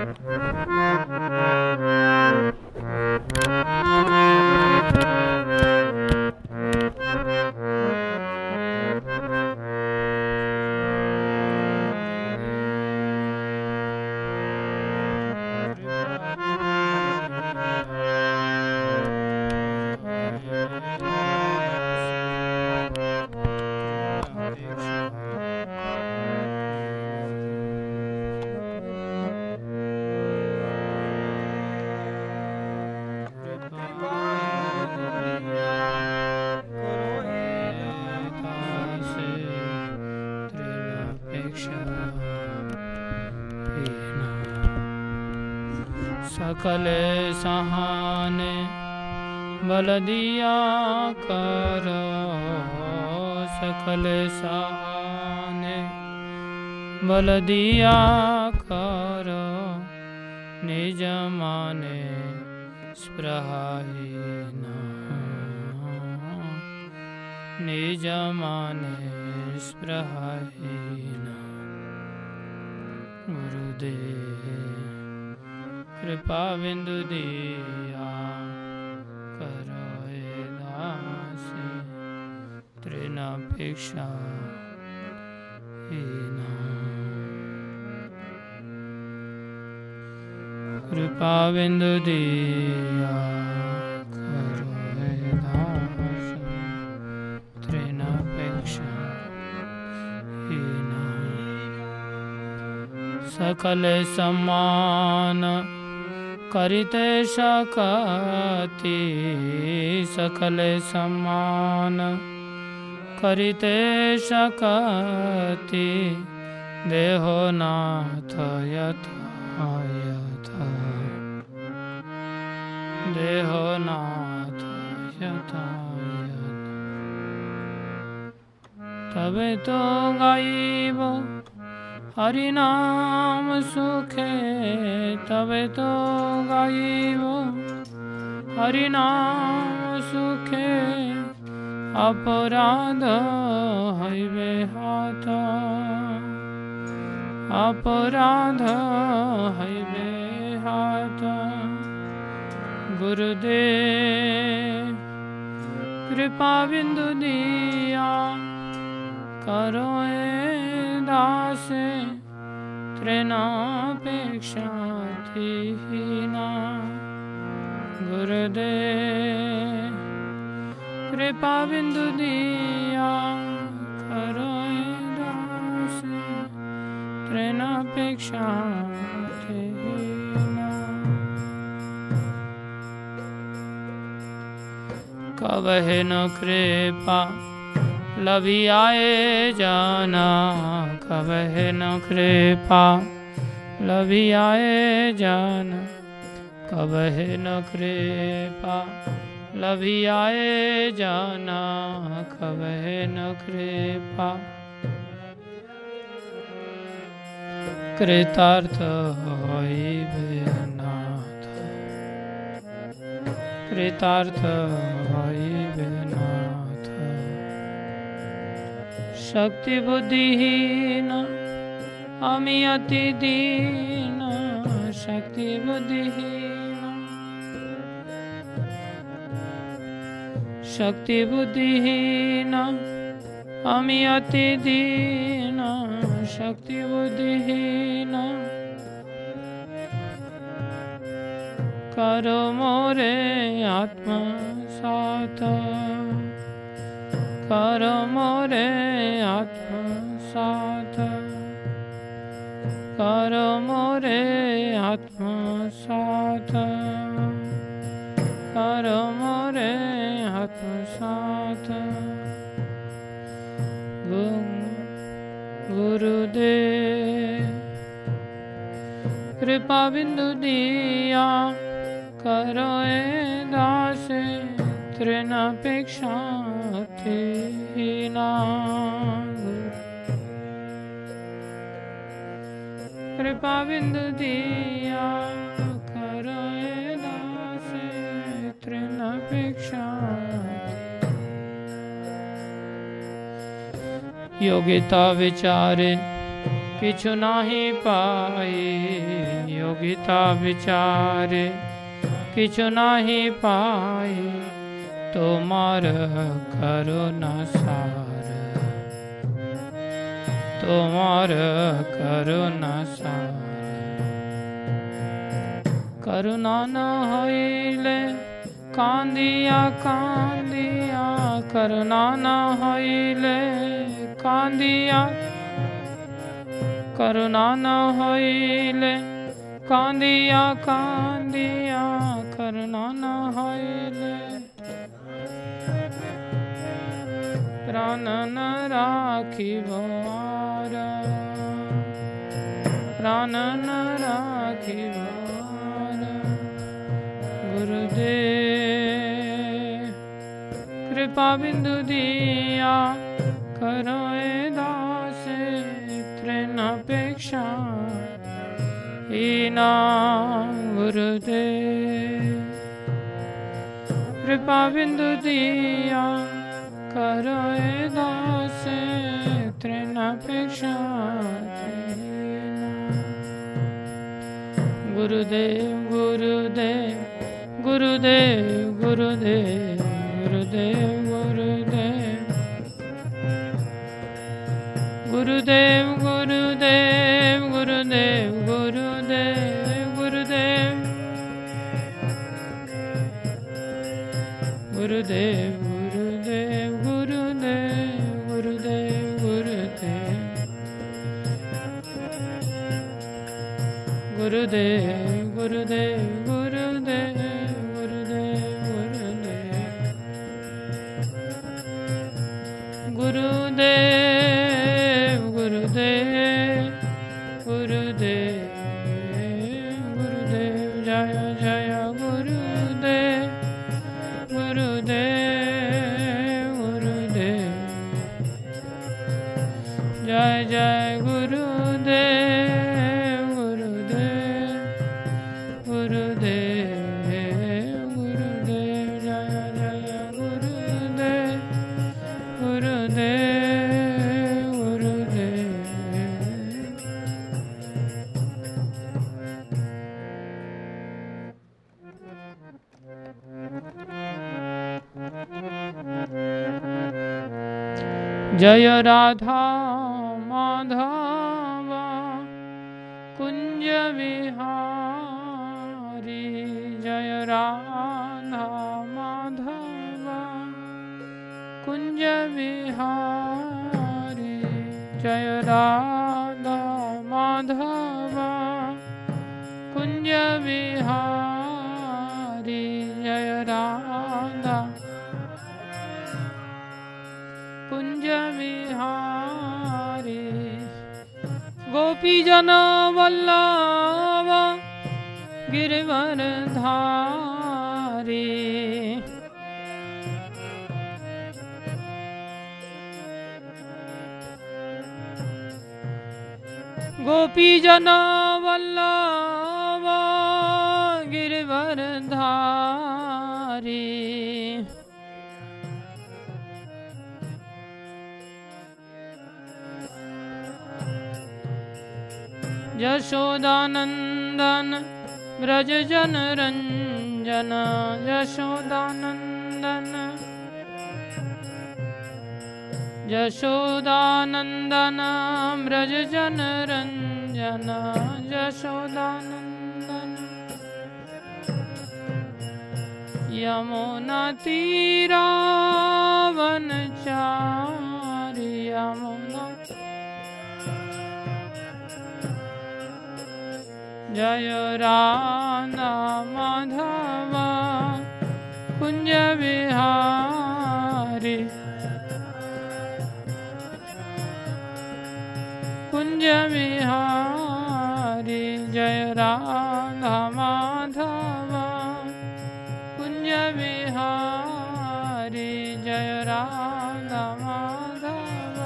Mm-hmm. बल दिया करो। निज माने स्पृहाहीन निज माने स्पृहाहीन गुरुदेव, कृपा बिंदु दिया करो। दास तृणापेक्षा दिया करो दास तृणापेक्षा सकल समान करिते शकति, सकल समान करिते शकति, देहो नाथ यथा तबे तो गाइब हरि नाम सुखे। तबे तो गाइब हरि नाम सुखे। अपराध हईबे हाथ, अपराध हईबे हाथ। गुरुदेव, कृपा बिंदु दिया। करो दास त्रिनापेक्षा हीना गुरुदेव, कृपा बिंदु दिया करो दास त्रिनापेक्षा कब है न कृपा लभी आए जाना कब है न कृपा। लभी आए जाना कब है न कृपा। लभी आए जाना कब है न कृपा। कृतार्थ होई नाथ कृतार्थ होई शक्ति बुद्धिहीना हमी अति दीना शक्ति बुद्धिहीन शक्ति बुद्धिहीना हमी अति दीना शक्ति बुद्धिहीना करो मोरे आत्मा साथा कर मोरे आत्म साथ कर मोरे आत्म साथ कर मोरे आत्म साथ गुरुदेव कृपा बिंदु दिया करो ए दास। तृणापेक्षा ना कृपा बिंदु दिया करो दास तृणापेक्षा योगिता विचारे किछु नाही पाई योगिता विचारे किछु नाही पाई তোমার করুণা সার তোমার করুণা সার করুণা না হইলে কান্দিয়া কান্দিয়া করুণা না হইলে কান্দিয়া করুণা না হইলে কান্দিয়া কান্দিয়া করুণা না হইলে प्राणन राखिब प्राणन राखिब गुरुदेव, कृपा बिंदु दिया करो दास प्रेरणापेक्षा नाम गुरुदेव, कृपा बिंदु दिया करो दास तृण अपेक्षा गुरुदेव गुरुदेव गुरुदेव गुरुदेव गुरुदेव गुरुदेव गुरुदेव गुरुदेव गुरुदेव गुरुदेव गुरुदेव गुरुदेव गुरुदेव गुरुदेव गुरुदेव जय राधा विहारी जय राधा। कुंज विहारी गोपी जन वल्लभ गिरवर धारी गोपी जन यशोदानन्दन व्रज म्रजजनरञ्जन यशोदानन्दन। यशोदानन्दन ब्रजजनरञ्जन यशोदानन्दन्। यमोनतीरावनचारियम जय राधा माधव कुंज विहारी। कुंज विहारी, जय राधा माधव कुंज विहारी, जय राधा माधव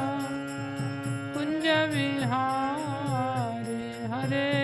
कुंज विहारी। हरे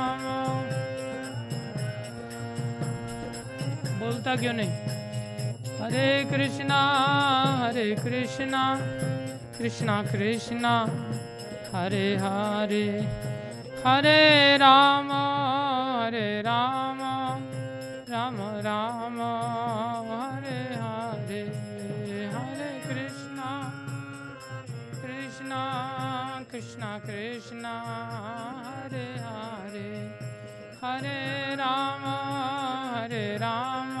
बोलता क्यों नहीं? हरे कृष्णा हरे कृष्णा कृष्णा कृष्णा, हरे हरे हरे राम हरे राम राम राम, हरे हरे हरे कृष्णा कृष्णा कृष्णा कृष्णा, हरे हरे हरे राम हरे Ram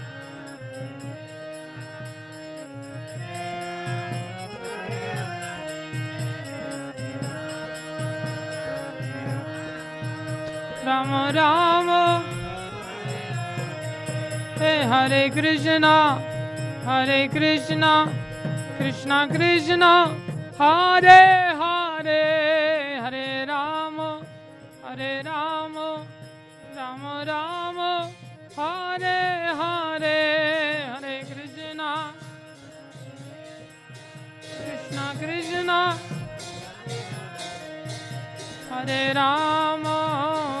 Ram Ram Hey Hare Krishna Hare Krishna Krishna Krishna Hare Hare Hare Ram, Hare Ram, Rama Rama Hare Hare Hare Krishna Krishna Krishna Hare Ram.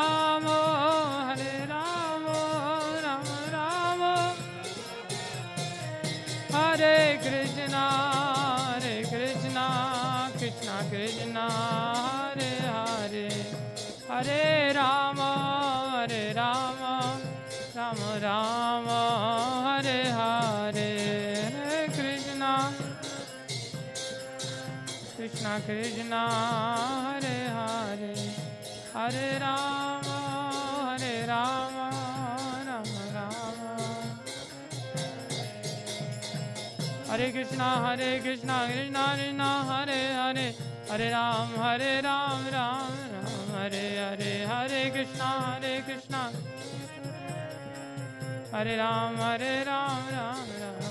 Krishna Krishna Hare Hare Hare Ram हरे राम राम राम। हरे कृष्णा हरे कृष्णा कृष्णा कृष्णा, हरे हरे हरे राम हरे राम राम राम, हरे हरे हरे कृष्णा हरे कृष्णा। हरे राम हरे Ram Ram.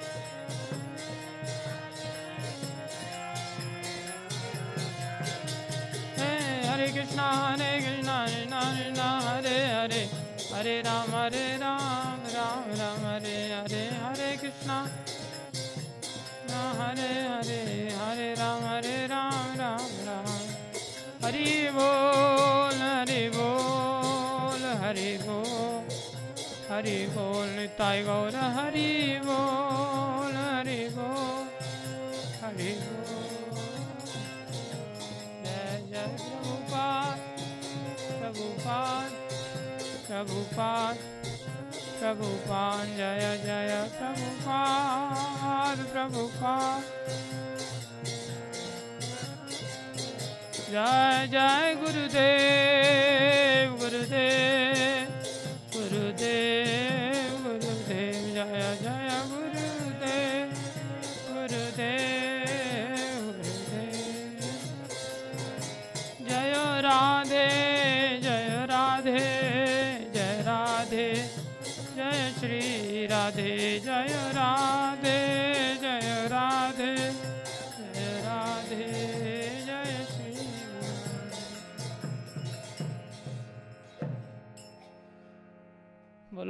Krishna Hare Krishna Krishna Krishna Hare Hare Hare Rama Hare Rama Rama Rama Hare Hare Hare Krishna Hare Hare Hare Ram Hare Ram Ram Ram Hari Bol Hari Bol Hari Bol Hari Bol Nitai Gaura Hari Bol trouble pond, trouble pond, trouble pond, jaya jaya trouble pond, trouble pond. Jai Jai Gurudev, Gurudev.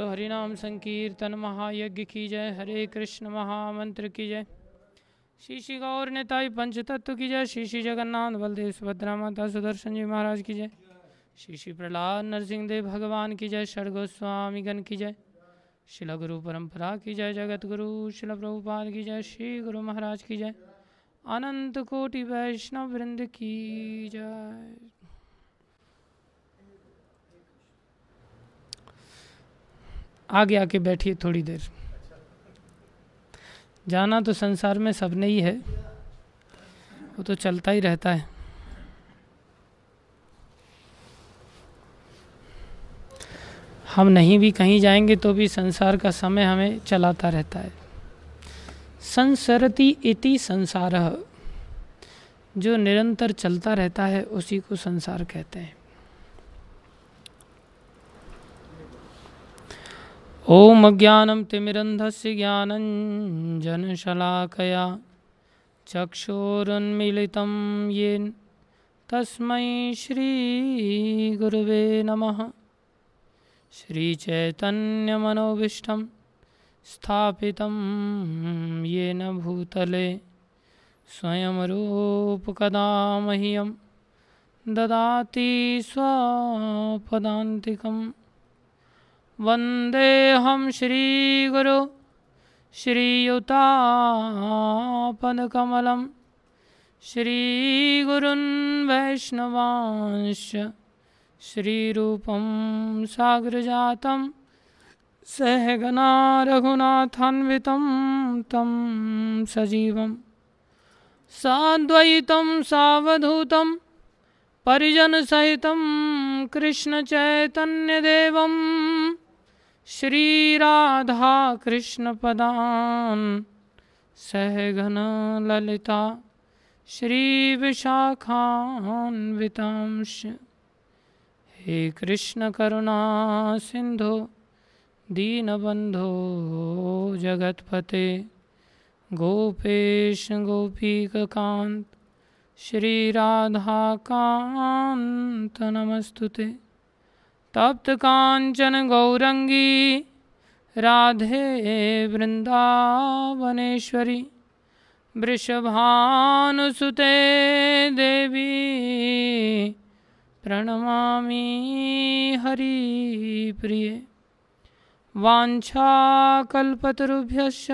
बोलो हरि नाम संकीर्तन महायज्ञ की जय, हरे कृष्ण महामंत्र की जय। श्री श्री गौर नेताई पंच तत्व की जय, श्री श्री जगन्नाथ बलदेव सुभद्रा माता सुदर्शन जी महाराज की जय। श्री श्री प्रहलाद नरसिंह देव भगवान की जय षड गोस्वामी गण की जय। शिला गुरु परंपरा की जय, जगत गुरु शिला प्रभुपाद की जय, श्री गुरु महाराज की जय। अनंत कोटि वैष्णव वृंद की जय। आगे आके बैठिए थोड़ी देर। जाना तो संसार में सबने ही है। वो तो चलता ही रहता है। हम नहीं भी कहीं जाएँगे तो भी संसार का समय हमें चलाता रहता है। संसरति इति संसार, जो निरंतर चलता रहता है, उसी को संसार कहते हैं। ॐ ज्ञानं तिमिरन्धस्य ज्ञानञ्जनशलाकया चक्षुरुन्मीलितं येन। तस्मै श्रीगुरुवे नमः। श्रीचैतन्यमनोभीष्टं स्थापितं येन भूतले। स्वयं रूपकदा मह्यं ददाति स्वपदान्तिकम्। वन्देऽहं श्रीगुरु श्रीयुतापदकमलं श्रीगुरुन् वैष्णवांश्च। श्रीरूपं सागरजातं सहगना रघुनाथान्वितं तं सजीवं साद्वैतं सावधूतं। परिजनसहितं कृष्णचैतन्यदेवम्। श्रीराधाकृष्णपदान् सहघन ललिता श्रीविशाखान्वितांश हे कृष्णकरुणा सिन्धो दीनबन्धो जगत्पते गोपेश गोपीककान्त श्रीराधाकान्त नमस्तु ते। तप्त कांचन गौरंगी राधे वृंदावनेश्वरी वृषभानुसुते देवी प्रणमामि हरिप्रिये। वाञ्छाकल्पतरुभ्यश्च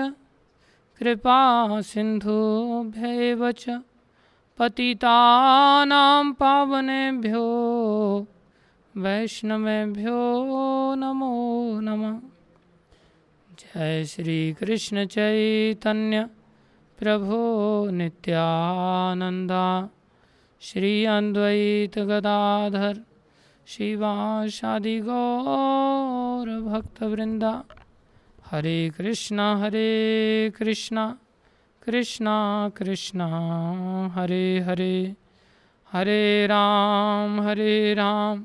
कृपा च पतितानां पावनेभ्यो। वैष्णवेभ्यो नमो नमः। जय श्री कृष्ण चैतन्य प्रभो नित्यानंदा श्री अद्वैत गदाधर शिवाशादि गौर भक्तवृंदा हरे कृष्णा हरे कृष्णा कृष्णा कृष्णा, हरे हरे। हरे राम हरे राम।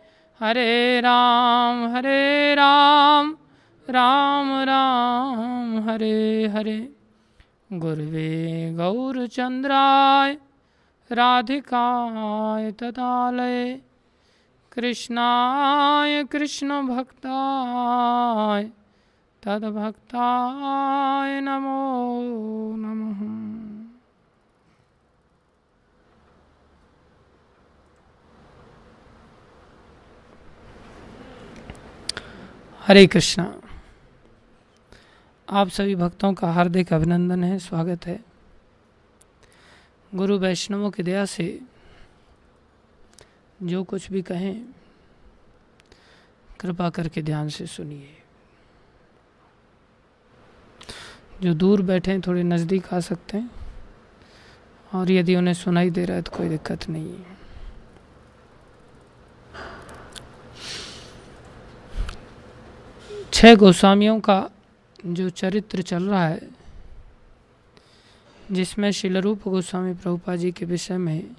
हरे राम हरे राम राम राम, हरे हरे। गुरुवे गौरचन्द्राय राधिकाय तदालये, कृष्णाय कृष्णभक्ताय, तद्भक्ताय नमो नमः। हरे कृष्णा। आप सभी भक्तों का हार्दिक अभिनंदन है, स्वागत है। गुरु वैष्णवों की दया से जो कुछ भी कहें, कृपा करके ध्यान से सुनिए। जो दूर बैठे हैं, थोड़े नज़दीक आ सकते हैं, और यदि उन्हें सुनाई दे रहा है तो कोई दिक्कत नहीं है। छह गोस्वामियों का जो चरित्र चल रहा है, जिसमें शिलरूप गोस्वामी प्रभुपा जी के विषय में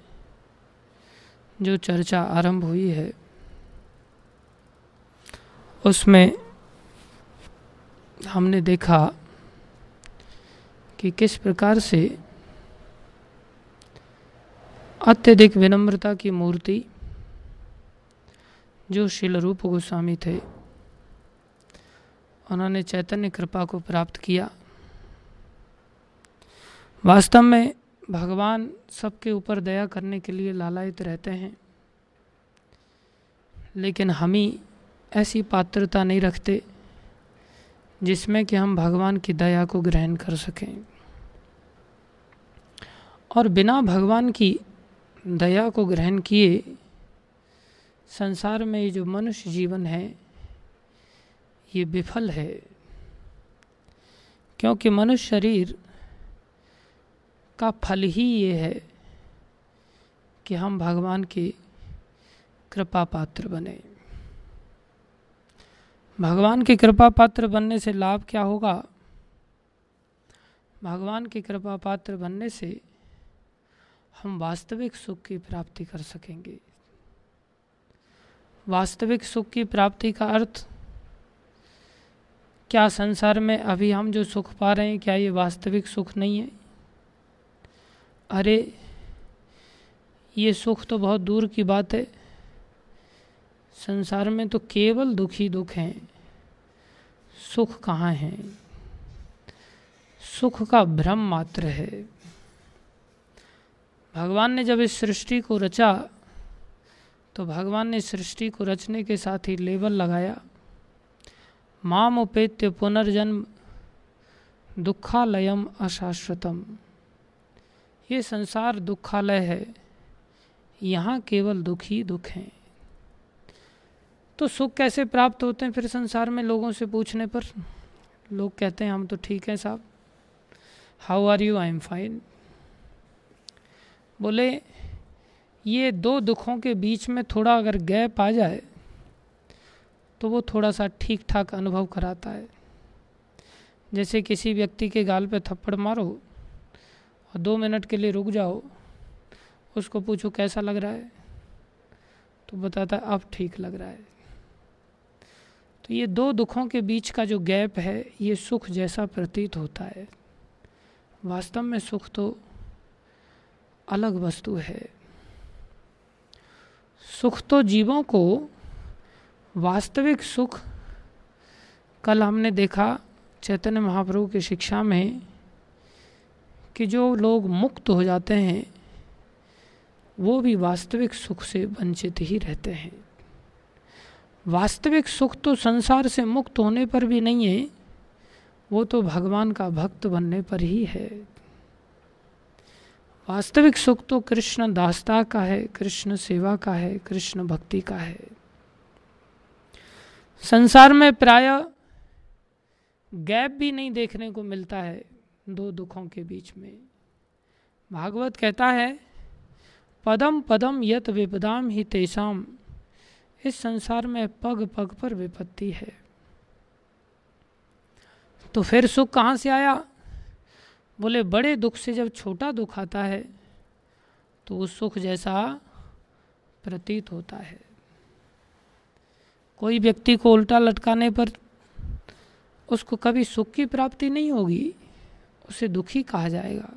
जो चर्चा आरंभ हुई है, उसमें हमने देखा कि किस प्रकार से अत्यधिक विनम्रता की मूर्ति जो शिलरूप गोस्वामी थे उन्होंने चैतन्य कृपा को प्राप्त किया। वास्तव में भगवान सबके ऊपर दया करने के लिए लालायित रहते हैं। लेकिन हम ही ऐसी पात्रता नहीं रखते जिसमें कि हम भगवान की दया को ग्रहण कर सकें। और बिना भगवान की दया को ग्रहण किए संसार में ये जो मनुष्य जीवन है ये विफल है। क्योंकि मनुष्य शरीर का फल ही ये है कि हम भगवान की कृपा पात्र बने। भगवान के कृपा पात्र बनने से लाभ क्या होगा? भगवान के कृपा पात्र बनने से हम वास्तविक सुख की प्राप्ति कर सकेंगे। वास्तविक सुख की प्राप्ति का अर्थ क्या संसार में अभी हम जो सुख पा रहे हैं, क्या ये वास्तविक सुख नहीं है? अरे, ये सुख तो बहुत दूर की बात है। संसार में तो केवल दुखी दुख हैं। सुख कहाँ है? सुख का भ्रम मात्र है। भगवान ने जब इस सृष्टि को रचा तो भगवान ने सृष्टि को रचने के साथ ही लेबल लगाया। माम उपेत्य पुनर्जन्म दुखालयम अशाश्वतम। ये संसार दुखालय है, यहाँ केवल दुख ही दुख हैं। तो सुख कैसे प्राप्त होते हैं फिर संसार में लोगों से पूछने पर? लोग कहते हैं, हम तो ठीक हैं साहब। How are you I am fine बोले, ये दो दुखों के बीच में थोड़ा अगर गैप आ जाए तो वो थोड़ा सा ठीक ठाक अनुभव कराता है। जैसे किसी व्यक्ति के गाल पे थप्पड़ मारो और दो मिनट के लिए रुक जाओ, उसको पूछो, कैसा लग रहा है? तो बताता है, अब ठीक लग रहा है। तो ये दो दुखों के बीच का जो गैप है, ये सुख जैसा प्रतीत होता है। वास्तव में सुख तो अलग वस्तु है। सुख तो जीवों को वास्तविक सुख कल हमने देखा चैतन्य महाप्रभु की शिक्षा में कि जो लोग मुक्त हो जाते हैं, वो भी वास्तविक सुख से वंचित ही रहते हैं। वास्तविक सुख तो संसार से मुक्त होने पर भी नहीं है, वो तो भगवान का भक्त बनने पर ही है। वास्तविक सुख तो कृष्ण दासता का है, कृष्ण सेवा का है, कृष्ण भक्ति का है। संसार में प्राय गैप भी नहीं देखने को मिलता है दो दुखों के बीच में। भागवत कहता है, पदम पदम यत विपदाम ही तेषाम। इस संसार में पग पग पर विपत्ति है। तो फिर सुख कहाँ से आया? बोले, बड़े दुख से जब छोटा दुख आता है तो उस सुख जैसा प्रतीत होता है। कोई व्यक्ति को उल्टा लटकाने पर उसको कभी सुख की प्राप्ति नहीं होगी, उसे दुखी कहा जाएगा।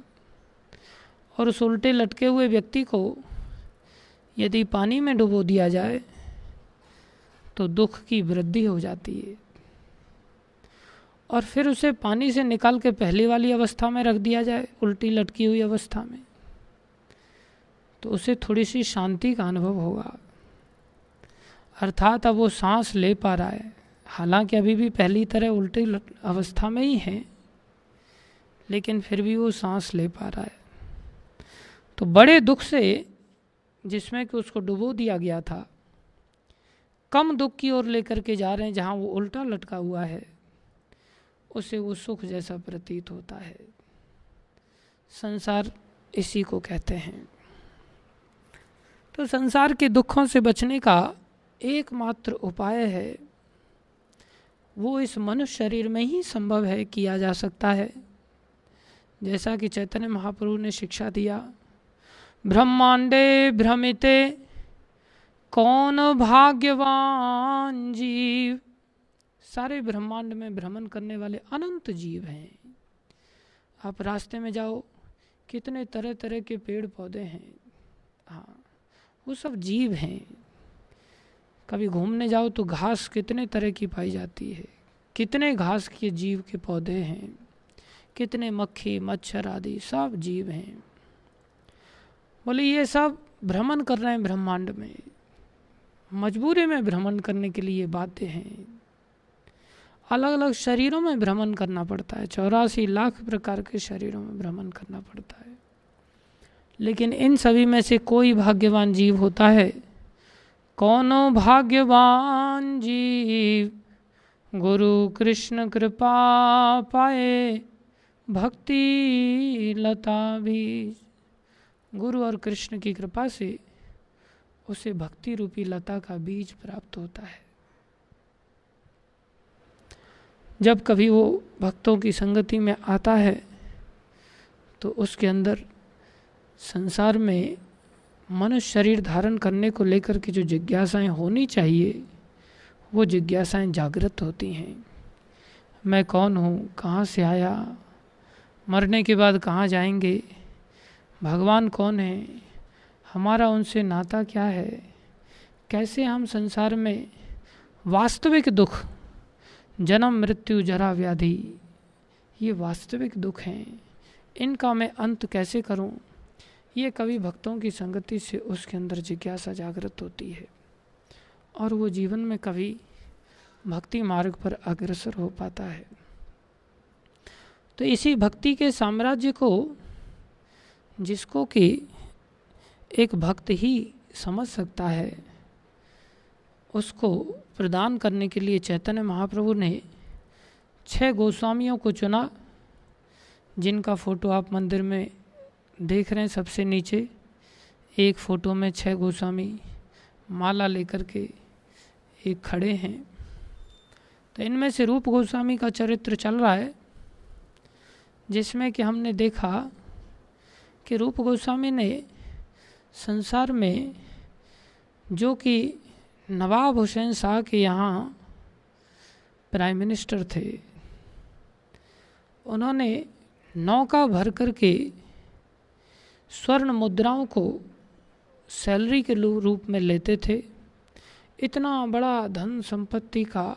और उस उल्टे लटके हुए व्यक्ति को यदि पानी में डुबो दिया जाए तो दुख की वृद्धि हो जाती है। और फिर उसे पानी से निकाल के पहली वाली अवस्था में रख दिया जाए, उल्टी लटकी हुई अवस्था में तो उसे थोड़ी सी शांति का अनुभव होगा। अर्थात अब वो सांस ले पा रहा है। हालाँकि अभी भी पहली तरह उल्टी अवस्था में ही है, लेकिन फिर भी वो सांस ले पा रहा है। तो बड़े दुख से, जिसमें कि उसको डुबो दिया गया था, कम दुख की ओर लेकर के जा रहे हैं, जहाँ वो उल्टा लटका हुआ है, उसे वो सुख जैसा प्रतीत होता है। संसार इसी को कहते हैं। तो संसार के दुखों से बचने का एकमात्र उपाय है। वो इस मनुष्य शरीर में ही संभव है किया जा सकता है। जैसा कि चैतन्य महाप्रभु ने शिक्षा दिया, ब्रह्मांडे भ्रमिते, कौन भाग्यवान जीव? सारे ब्रह्मांड में भ्रमण करने वाले अनंत जीव हैं। आप रास्ते में जाओ, कितने तरह तरह के पेड़ पौधे हैं। हाँ वो सब जीव हैं। कभी घूमने जाओ तो घास कितने तरह की पाई जाती है? कितने घास के जीव के पौधे हैं? कितने मक्खी, मच्छर आदि सब जीव हैं। बोले, ये सब भ्रमण कर रहे हैं ब्रह्मांड में। मजबूरी में भ्रमण करने के लिए बातें हैं। अलग अलग शरीरों में भ्रमण करना पड़ता है। चौरासी लाख प्रकार के शरीरों में भ्रमण करना पड़ता है। लेकिन इन सभी में से कोई भाग्यवान जीव होता है? कौनो भाग्यवान जीव, गुरु कृष्ण कृपा पाए, भक्ति लता भी। गुरु और कृष्ण की कृपा से उसे भक्ति रूपी लता का बीज प्राप्त होता है। जब कभी वो भक्तों की संगति में आता है तो उसके अंदर संसार में मनुष्य शरीर धारण करने को लेकर के जो जिज्ञासाएँ होनी चाहिए, वो जिज्ञासाएँ जागृत होती हैं। मैं कौन हूँ? कहाँ से आया? मरने के बाद कहाँ जाएँगे? भगवान कौन है? हमारा उनसे नाता क्या है? कैसे हम संसार में वास्तविक दुख, जन्म, मृत्यु, जरा व्याधि, ये वास्तविक दुख हैं। इनका मैं अंत कैसे करूँ? ये कवि भक्तों की संगति से उसके अंदर जिज्ञासा जागृत होती है और वो जीवन में कवि भक्ति मार्ग पर अग्रसर हो पाता है। तो इसी भक्ति के साम्राज्य को, जिसको कि एक भक्त ही समझ सकता है, उसको प्रदान करने के लिए चैतन्य महाप्रभु ने छह गोस्वामियों को चुना, जिनका फ़ोटो आप मंदिर में देख रहे हैं सबसे नीचे। एक फ़ोटो में छह गोस्वामी माला लेकर के एक खड़े हैं। तो इनमें से रूप गोस्वामी का चरित्र चल रहा है, जिसमें कि हमने देखा कि रूप गोस्वामी ने संसार में जो कि नवाब हुसैन शाह के यहाँ प्राइम मिनिस्टर थे, उन्होंने नौका भर करके के स्वर्ण मुद्राओं को सैलरी के रूप में लेते थे। इतना बड़ा धन संपत्ति का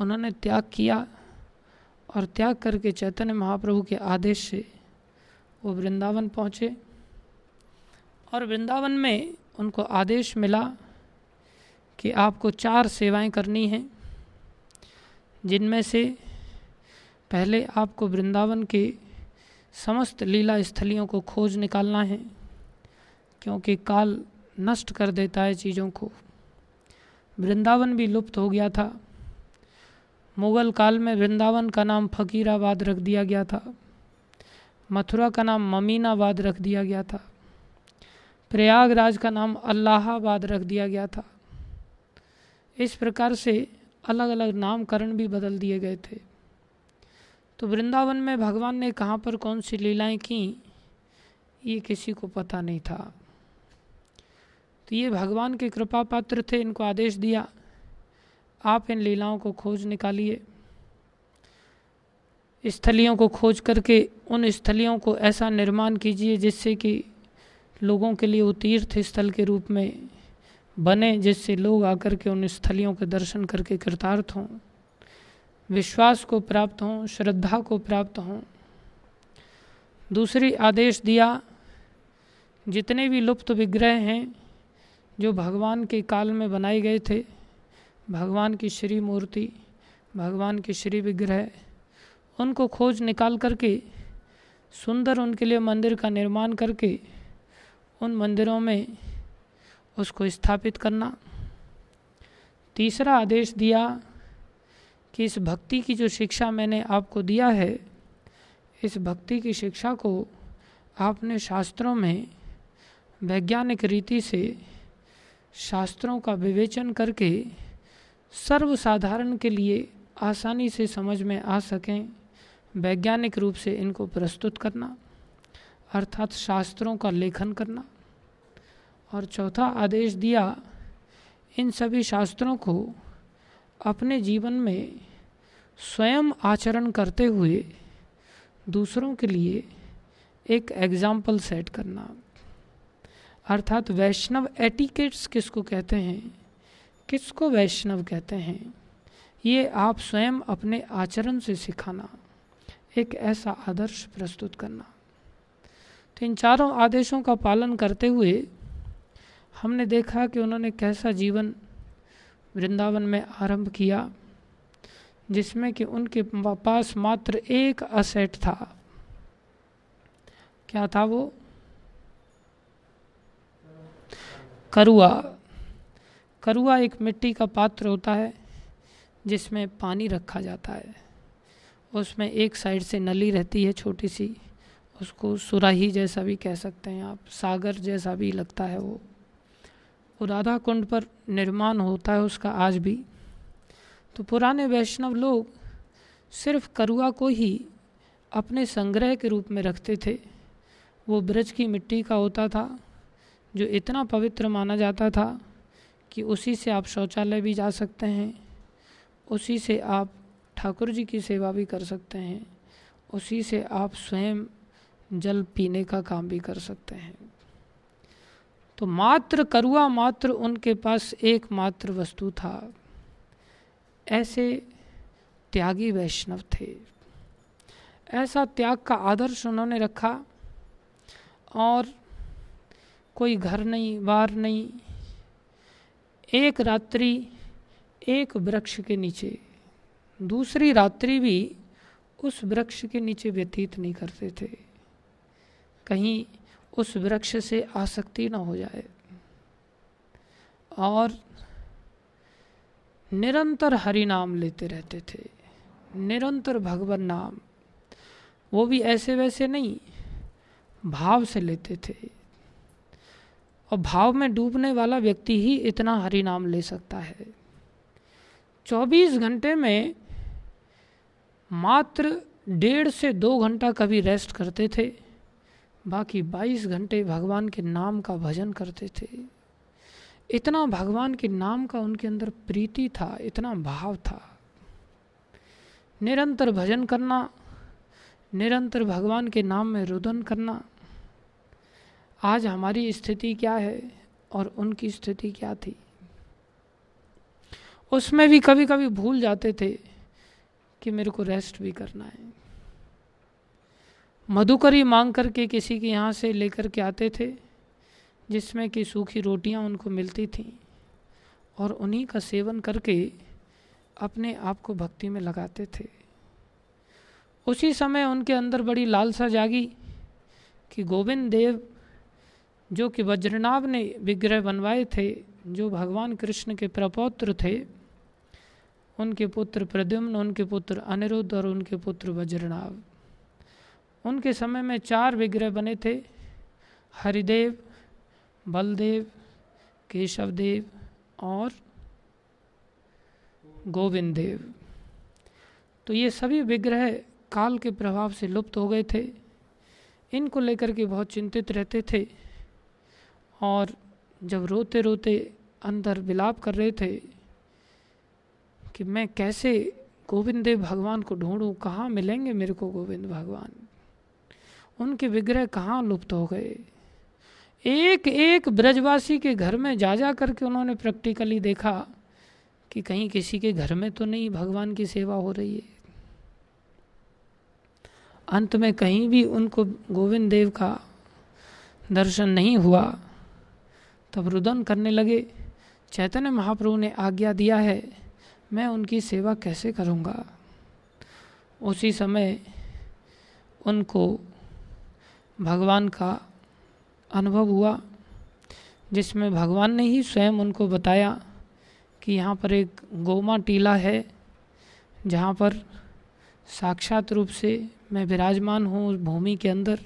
उन्होंने त्याग किया और त्याग करके चैतन्य महाप्रभु के आदेश से वो वृंदावन पहुँचे। और वृंदावन में उनको आदेश मिला कि आपको चार सेवाएँ करनी हैं, जिनमें से पहले आपको वृंदावन के समस्त लीला स्थलियों को खोज निकालना है, क्योंकि काल नष्ट कर देता है चीज़ों को। वृंदावन भी लुप्त हो गया था। मुग़ल काल में वृंदावन का नाम फ़कीराबाद रख दिया गया था। मथुरा का नाम ममीनाबाद रख दिया गया था। प्रयागराज का नाम अल्लाहाबाद रख दिया गया था। इस प्रकार से अलग अलग नामकरण भी बदल दिए गए थे। तो वृंदावन में भगवान ने कहाँ पर कौन सी लीलाएँ की, ये किसी को पता नहीं था। तो ये भगवान के कृपा पात्र थे, इनको आदेश दिया, आप इन लीलाओं को खोज निकालिए। स्थलियों को खोज करके उन स्थलियों को ऐसा निर्माण कीजिए जिससे कि लोगों के लिए वो तीर्थ स्थल के रूप में बने, जिससे लोग आकर के उन स्थलियों के दर्शन करके कृतार्थ हों। विश्वास को प्राप्त हों, श्रद्धा को प्राप्त हों। दूसरी आदेश दिया, जितने भी लुप्त विग्रह हैं, जो भगवान के काल में बनाए गए थे, भगवान की श्री मूर्ति, भगवान के श्री विग्रह, उनको खोज निकाल करके, सुंदर उनके लिए मंदिर का निर्माण करके, उन मंदिरों में उसको स्थापित करना। तीसरा आदेश दिया कि इस भक्ति की जो शिक्षा मैंने आपको दिया है, इस भक्ति की शिक्षा को आपने शास्त्रों में वैज्ञानिक रीति से शास्त्रों का विवेचन करके सर्वसाधारण के लिए आसानी से समझ में आ सकें, वैज्ञानिक रूप से इनको प्रस्तुत करना, अर्थात शास्त्रों का लेखन करना। और चौथा आदेश दिया, इन सभी शास्त्रों को अपने जीवन में स्वयं आचरण करते हुए दूसरों के लिए एक एग्ज़ाम्पल सेट करना। अर्थात वैष्णव एटिकेट्स किसको कहते हैं? किसको वैष्णव कहते हैं? ये आप स्वयं अपने आचरण से सिखाना, एक ऐसा आदर्श प्रस्तुत करना। तो इन चारों आदेशों का पालन करते हुए हमने देखा कि उन्होंने कैसा जीवन वृंदावन में आरंभ किया, जिसमें कि उनके पास मात्र एक असेट था। क्या था वो? करुआ। करुआ एक मिट्टी का पात्र होता है, जिसमें पानी रखा जाता है। उसमें एक साइड से नली रहती है छोटी सी, उसको सुराही जैसा भी कह सकते हैं आप, सागर जैसा भी लगता है वो। वो राधा कुंड पर निर्माण होता है उसका आज भी। तो पुराने वैष्णव लोग सिर्फ़ करुआ को ही अपने संग्रह के रूप में रखते थे। वो ब्रज की मिट्टी का होता था, जो इतना पवित्र माना जाता था कि उसी से आप शौचालय भी जा सकते हैं, उसी से आप ठाकुर जी की सेवा भी कर सकते हैं, उसी से आप स्वयं जल पीने का काम भी कर सकते हैं। तो मात्र करुआ, मात्र उनके पास एकमात्र वस्तु था। ऐसे त्यागी वैष्णव थे। ऐसा त्याग का आदर्श उन्होंने रखा और कोई घर नहीं, बार नहीं। एक रात्रि, एक वृक्ष के नीचे। दूसरी रात्रि भी उस वृक्ष के नीचे व्यतीत नहीं करते थे। कहीं उस वृक्ष से आसक्ति न हो जाए। और निरंतर हरि नाम लेते रहते थे। निरंतर भगवान नाम, वो भी ऐसे वैसे नहीं, भाव से लेते थे। और भाव में डूबने वाला व्यक्ति ही इतना हरि नाम ले सकता है। 24 घंटे में मात्र डेढ़ से दो घंटा कभी रेस्ट करते थे। बाकी 22 घंटे भगवान के नाम का भजन करते थे। इतना भगवान के नाम का उनके अंदर प्रीति था, इतना भाव था। निरंतर भजन करना, निरंतर भगवान के नाम में रुदन करना, आज हमारी स्थिति क्या है और उनकी स्थिति क्या थी? उसमें भी कभी कभी भूल जाते थे कि मेरे को रेस्ट भी करना है। मधुकरी मांग करके किसी के यहाँ से लेकर के आते थे, जिसमें कि सूखी रोटियाँ उनको मिलती थीं और उन्हीं का सेवन करके अपने आप को भक्ति में लगाते थे। उसी समय उनके अंदर बड़ी लालसा जागी कि गोविंद देव, जो कि वज्रनाभ ने विग्रह बनवाए थे, जो भगवान कृष्ण के प्रपौत्र थे, उनके पुत्र प्रद्युम्न, उनके पुत्र अनिरुद्ध और उनके पुत्र वज्रनाभ। उनके समय में चार विग्रह बने थे। हरिदेव, बलदेव केशव देव और गोविंद देव तो ये सभी विग्रह काल के प्रभाव से लुप्त हो गए थे। इनको लेकर के बहुत चिंतित रहते थे और जब रोते रोते अंदर विलाप कर रहे थे कि मैं कैसे गोविंद देव भगवान को ढूंढूं, कहाँ मिलेंगे मेरे को गोविंद भगवान? उनके विग्रह कहाँ लुप्त हो गए? एक एक ब्रजवासी के घर में जा जा करके उन्होंने प्रैक्टिकली देखा कि कहीं किसी के घर में तो नहीं, भगवान की सेवा हो रही है। अंत में कहीं भी उनको गोविंद देव का दर्शन नहीं हुआ, तब रुदन करने लगे, चैतन्य महाप्रभु ने आज्ञा दिया है, मैं उनकी सेवा कैसे करूँगा? उसी समय उनको भगवान का अनुभव हुआ, जिसमें भगवान ने ही स्वयं उनको बताया कि यहाँ पर एक गोमा टीला है, जहाँ पर साक्षात रूप से मैं विराजमान हूँ उस भूमि के अंदर।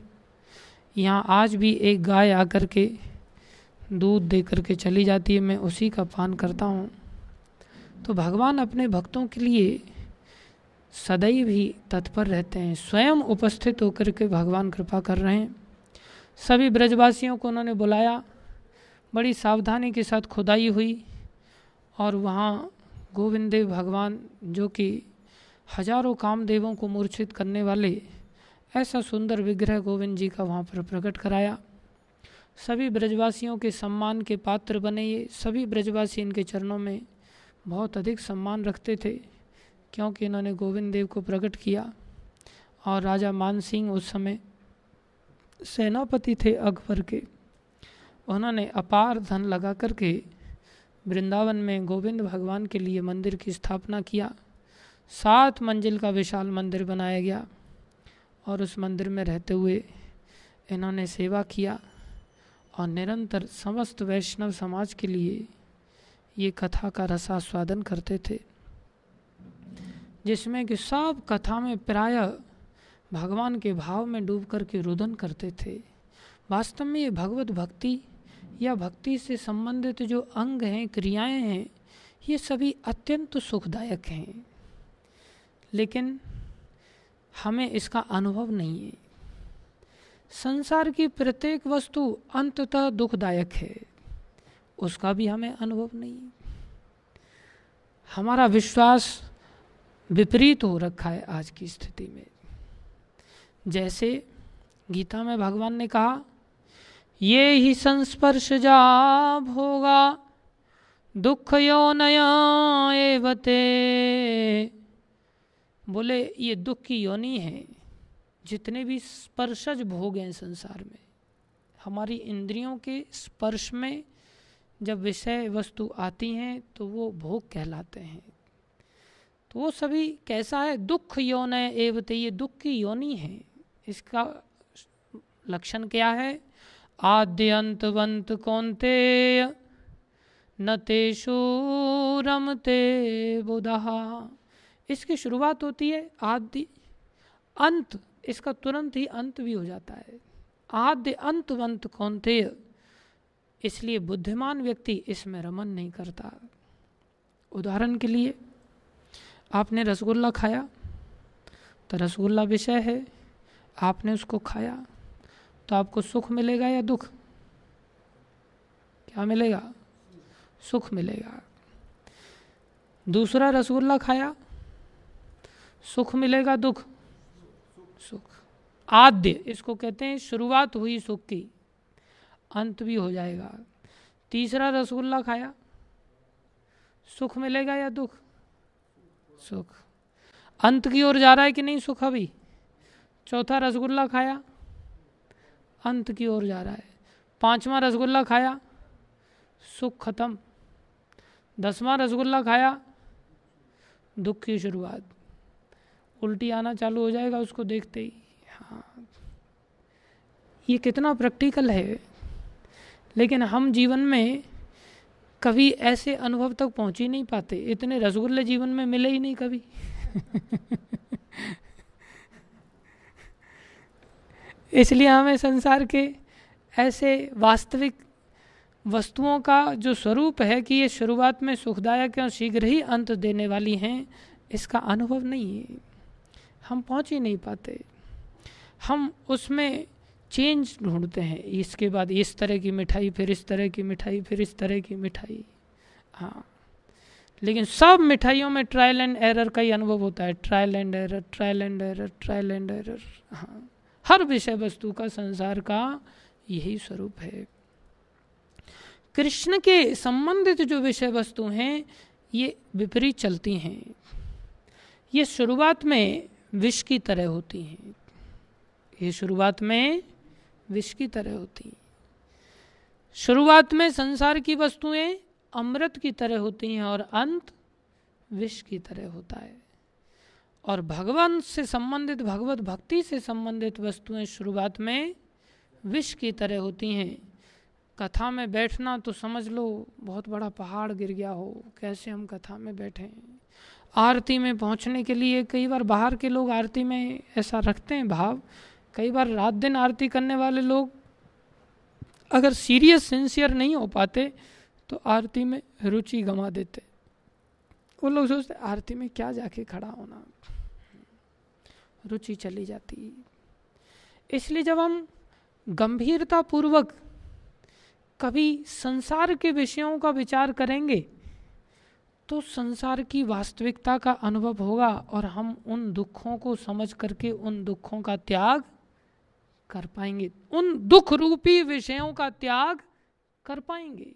यहाँ आज भी एक गाय आकर के दूध दे करके चली जाती है, मैं उसी का पान करता हूँ। तो भगवान अपने भक्तों के लिए सदैव ही तत्पर रहते हैं। स्वयं उपस्थित होकर के भगवान कृपा कर रहे हैं। सभी ब्रजवासियों को उन्होंने बुलाया। बड़ी सावधानी के साथ खुदाई हुई और वहाँ गोविंद देव भगवान, जो कि हज़ारों कामदेवों को मूर्छित करने वाले ऐसा सुंदर विग्रह गोविंद जी का वहाँ पर प्रकट कराया। सभी ब्रजवासियों के सम्मान के पात्र बने। ये सभी ब्रजवासी इनके चरणों में बहुत अधिक सम्मान रखते थे। क्योंकि इन्होंने गोविंद देव को प्रकट किया और राजा मान सिंह उस समय सेनापति थे अकबर के। उन्होंने अपार धन लगा करके वृंदावन में गोविंद भगवान के लिए मंदिर की स्थापना किया। सात मंजिल का विशाल मंदिर बनाया गया और उस मंदिर में रहते हुए इन्होंने सेवा किया और निरंतर समस्त वैष्णव समाज के लिए ये कथा का रसास्वादन करते थे। जिसमें कि सब कथा में प्राय भगवान के भाव में डूब कर के रुदन करते थे। वास्तव में ये भगवत भक्ति या भक्ति से संबंधित जो अंग हैं, क्रियाएँ हैं, ये सभी अत्यंत सुखदायक हैं। लेकिन हमें इसका अनुभव नहीं है। संसार की प्रत्येक वस्तु अंततः दुखदायक है। उसका भी हमें अनुभव नहीं। हमारा विश्वास विपरीत हो रखा है आज की स्थिति में। जैसे गीता में भगवान ने कहा, ये ही संस्पर्श जा होगा, दुख यो नया एवते बोले, ये दुख की योनि है। जितने भी स्पर्शज भोग हैं संसार में, हमारी इंद्रियों के स्पर्श में जब विषय वस्तु आती हैं तो वो भोग कहलाते हैं। तो वो सभी कैसा है? दुख यौन एवते ये दुख की योनि है। इसका लक्षण क्या है? आद्य अंतवंत कौनते? न तेषु रमते बुधा। इसकी शुरुआत होती है आद्य, अंत, इसका तुरंत ही अंत भी हो जाता है। आद्य अंतवंत कौनते? इसलिए बुद्धिमान व्यक्ति इसमें रमन नहीं करता। उदाहरण के लिए आपने रसगुल्ला खाया तो रसगुल्ला विषय है, आपने उसको खाया तो आपको सुख मिलेगा या दुख? क्या मिलेगा? सुख मिलेगा। दूसरा रसगुल्ला खाया, सुख मिलेगा, दुख? सुख। आद्य, इसको कहते हैं शुरुआत हुई सुख की, अंत भी हो जाएगा। तीसरा रसगुल्ला खाया, सुख मिलेगा या दुख? सुख। अंत की ओर जा रहा है कि नहीं सुख अभी? चौथा रसगुल्ला खाया। अंत की ओर जा रहा है। पांचवा रसगुल्ला खाया। सुख खत्म। दसवां रसगुल्ला खाया। दुख की शुरुआत। उल्टी आना चालू हो जाएगा उसको देखते ही। हाँ। ये कितना प्रैक्टिकल है। लेकिन हम जीवन में कभी ऐसे अनुभव तक पहुँच ही नहीं पाते। इतने रसगुल्ले जीवन में मिले ही नहीं कभी। इसलिए हमें संसार के ऐसे वास्तविक वस्तुओं का जो स्वरूप है कि ये शुरुआत में सुखदायक और शीघ्र ही अंत देने वाली हैं, इसका अनुभव नहीं है। हम पहुँच ही नहीं पाते। हम उसमें चेंज ढूंढते हैं, इसके बाद इस तरह की मिठाई, फिर इस तरह की मिठाई, फिर इस तरह की मिठाई। हाँ। लेकिन सब मिठाइयों में ट्रायल एंड एरर का ही अनुभव होता है। Trial and error trial and error trial and error हाँ। हर विषय वस्तु का संसार का यही स्वरूप है। कृष्ण के संबंधित जो विषय वस्तु हैं, ये विपरीत चलती हैं। ये शुरुआत में विष की तरह होती हैं। ये शुरुआत में विष की तरह होती हैं। शुरुआत में संसार की वस्तुएँ अमृत की तरह होती हैं और अंत विष की तरह होता है। और भगवान से संबंधित, भगवत भक्ति से संबंधित वस्तुएँ शुरुआत में विष की तरह होती हैं। कथा में बैठना तो समझ लो, बहुत बड़ा पहाड़ गिर गया हो, कैसे हम कथा में बैठे? आरती में पहुँचने के लिए कई बार बाहर के लोग आरती में ऐसा रखते हैं भाव कई बार रात दिन आरती करने वाले लोग अगर सीरियस सिंसियर नहीं हो पाते तो आरती में रुचि गंवा देते। वो लोग सोचते, आरती में क्या जाके खड़ा होना? रुचि चली जाती। इसलिए जब हम गंभीरता पूर्वक कभी संसार के विषयों का विचार करेंगे तो संसार की वास्तविकता का अनुभव होगा और हम उन दुखों को समझ करके, उन दुखों का त्याग कर पाएँगे। उन दुख रूपी विषयों का त्याग कर पाएँगे।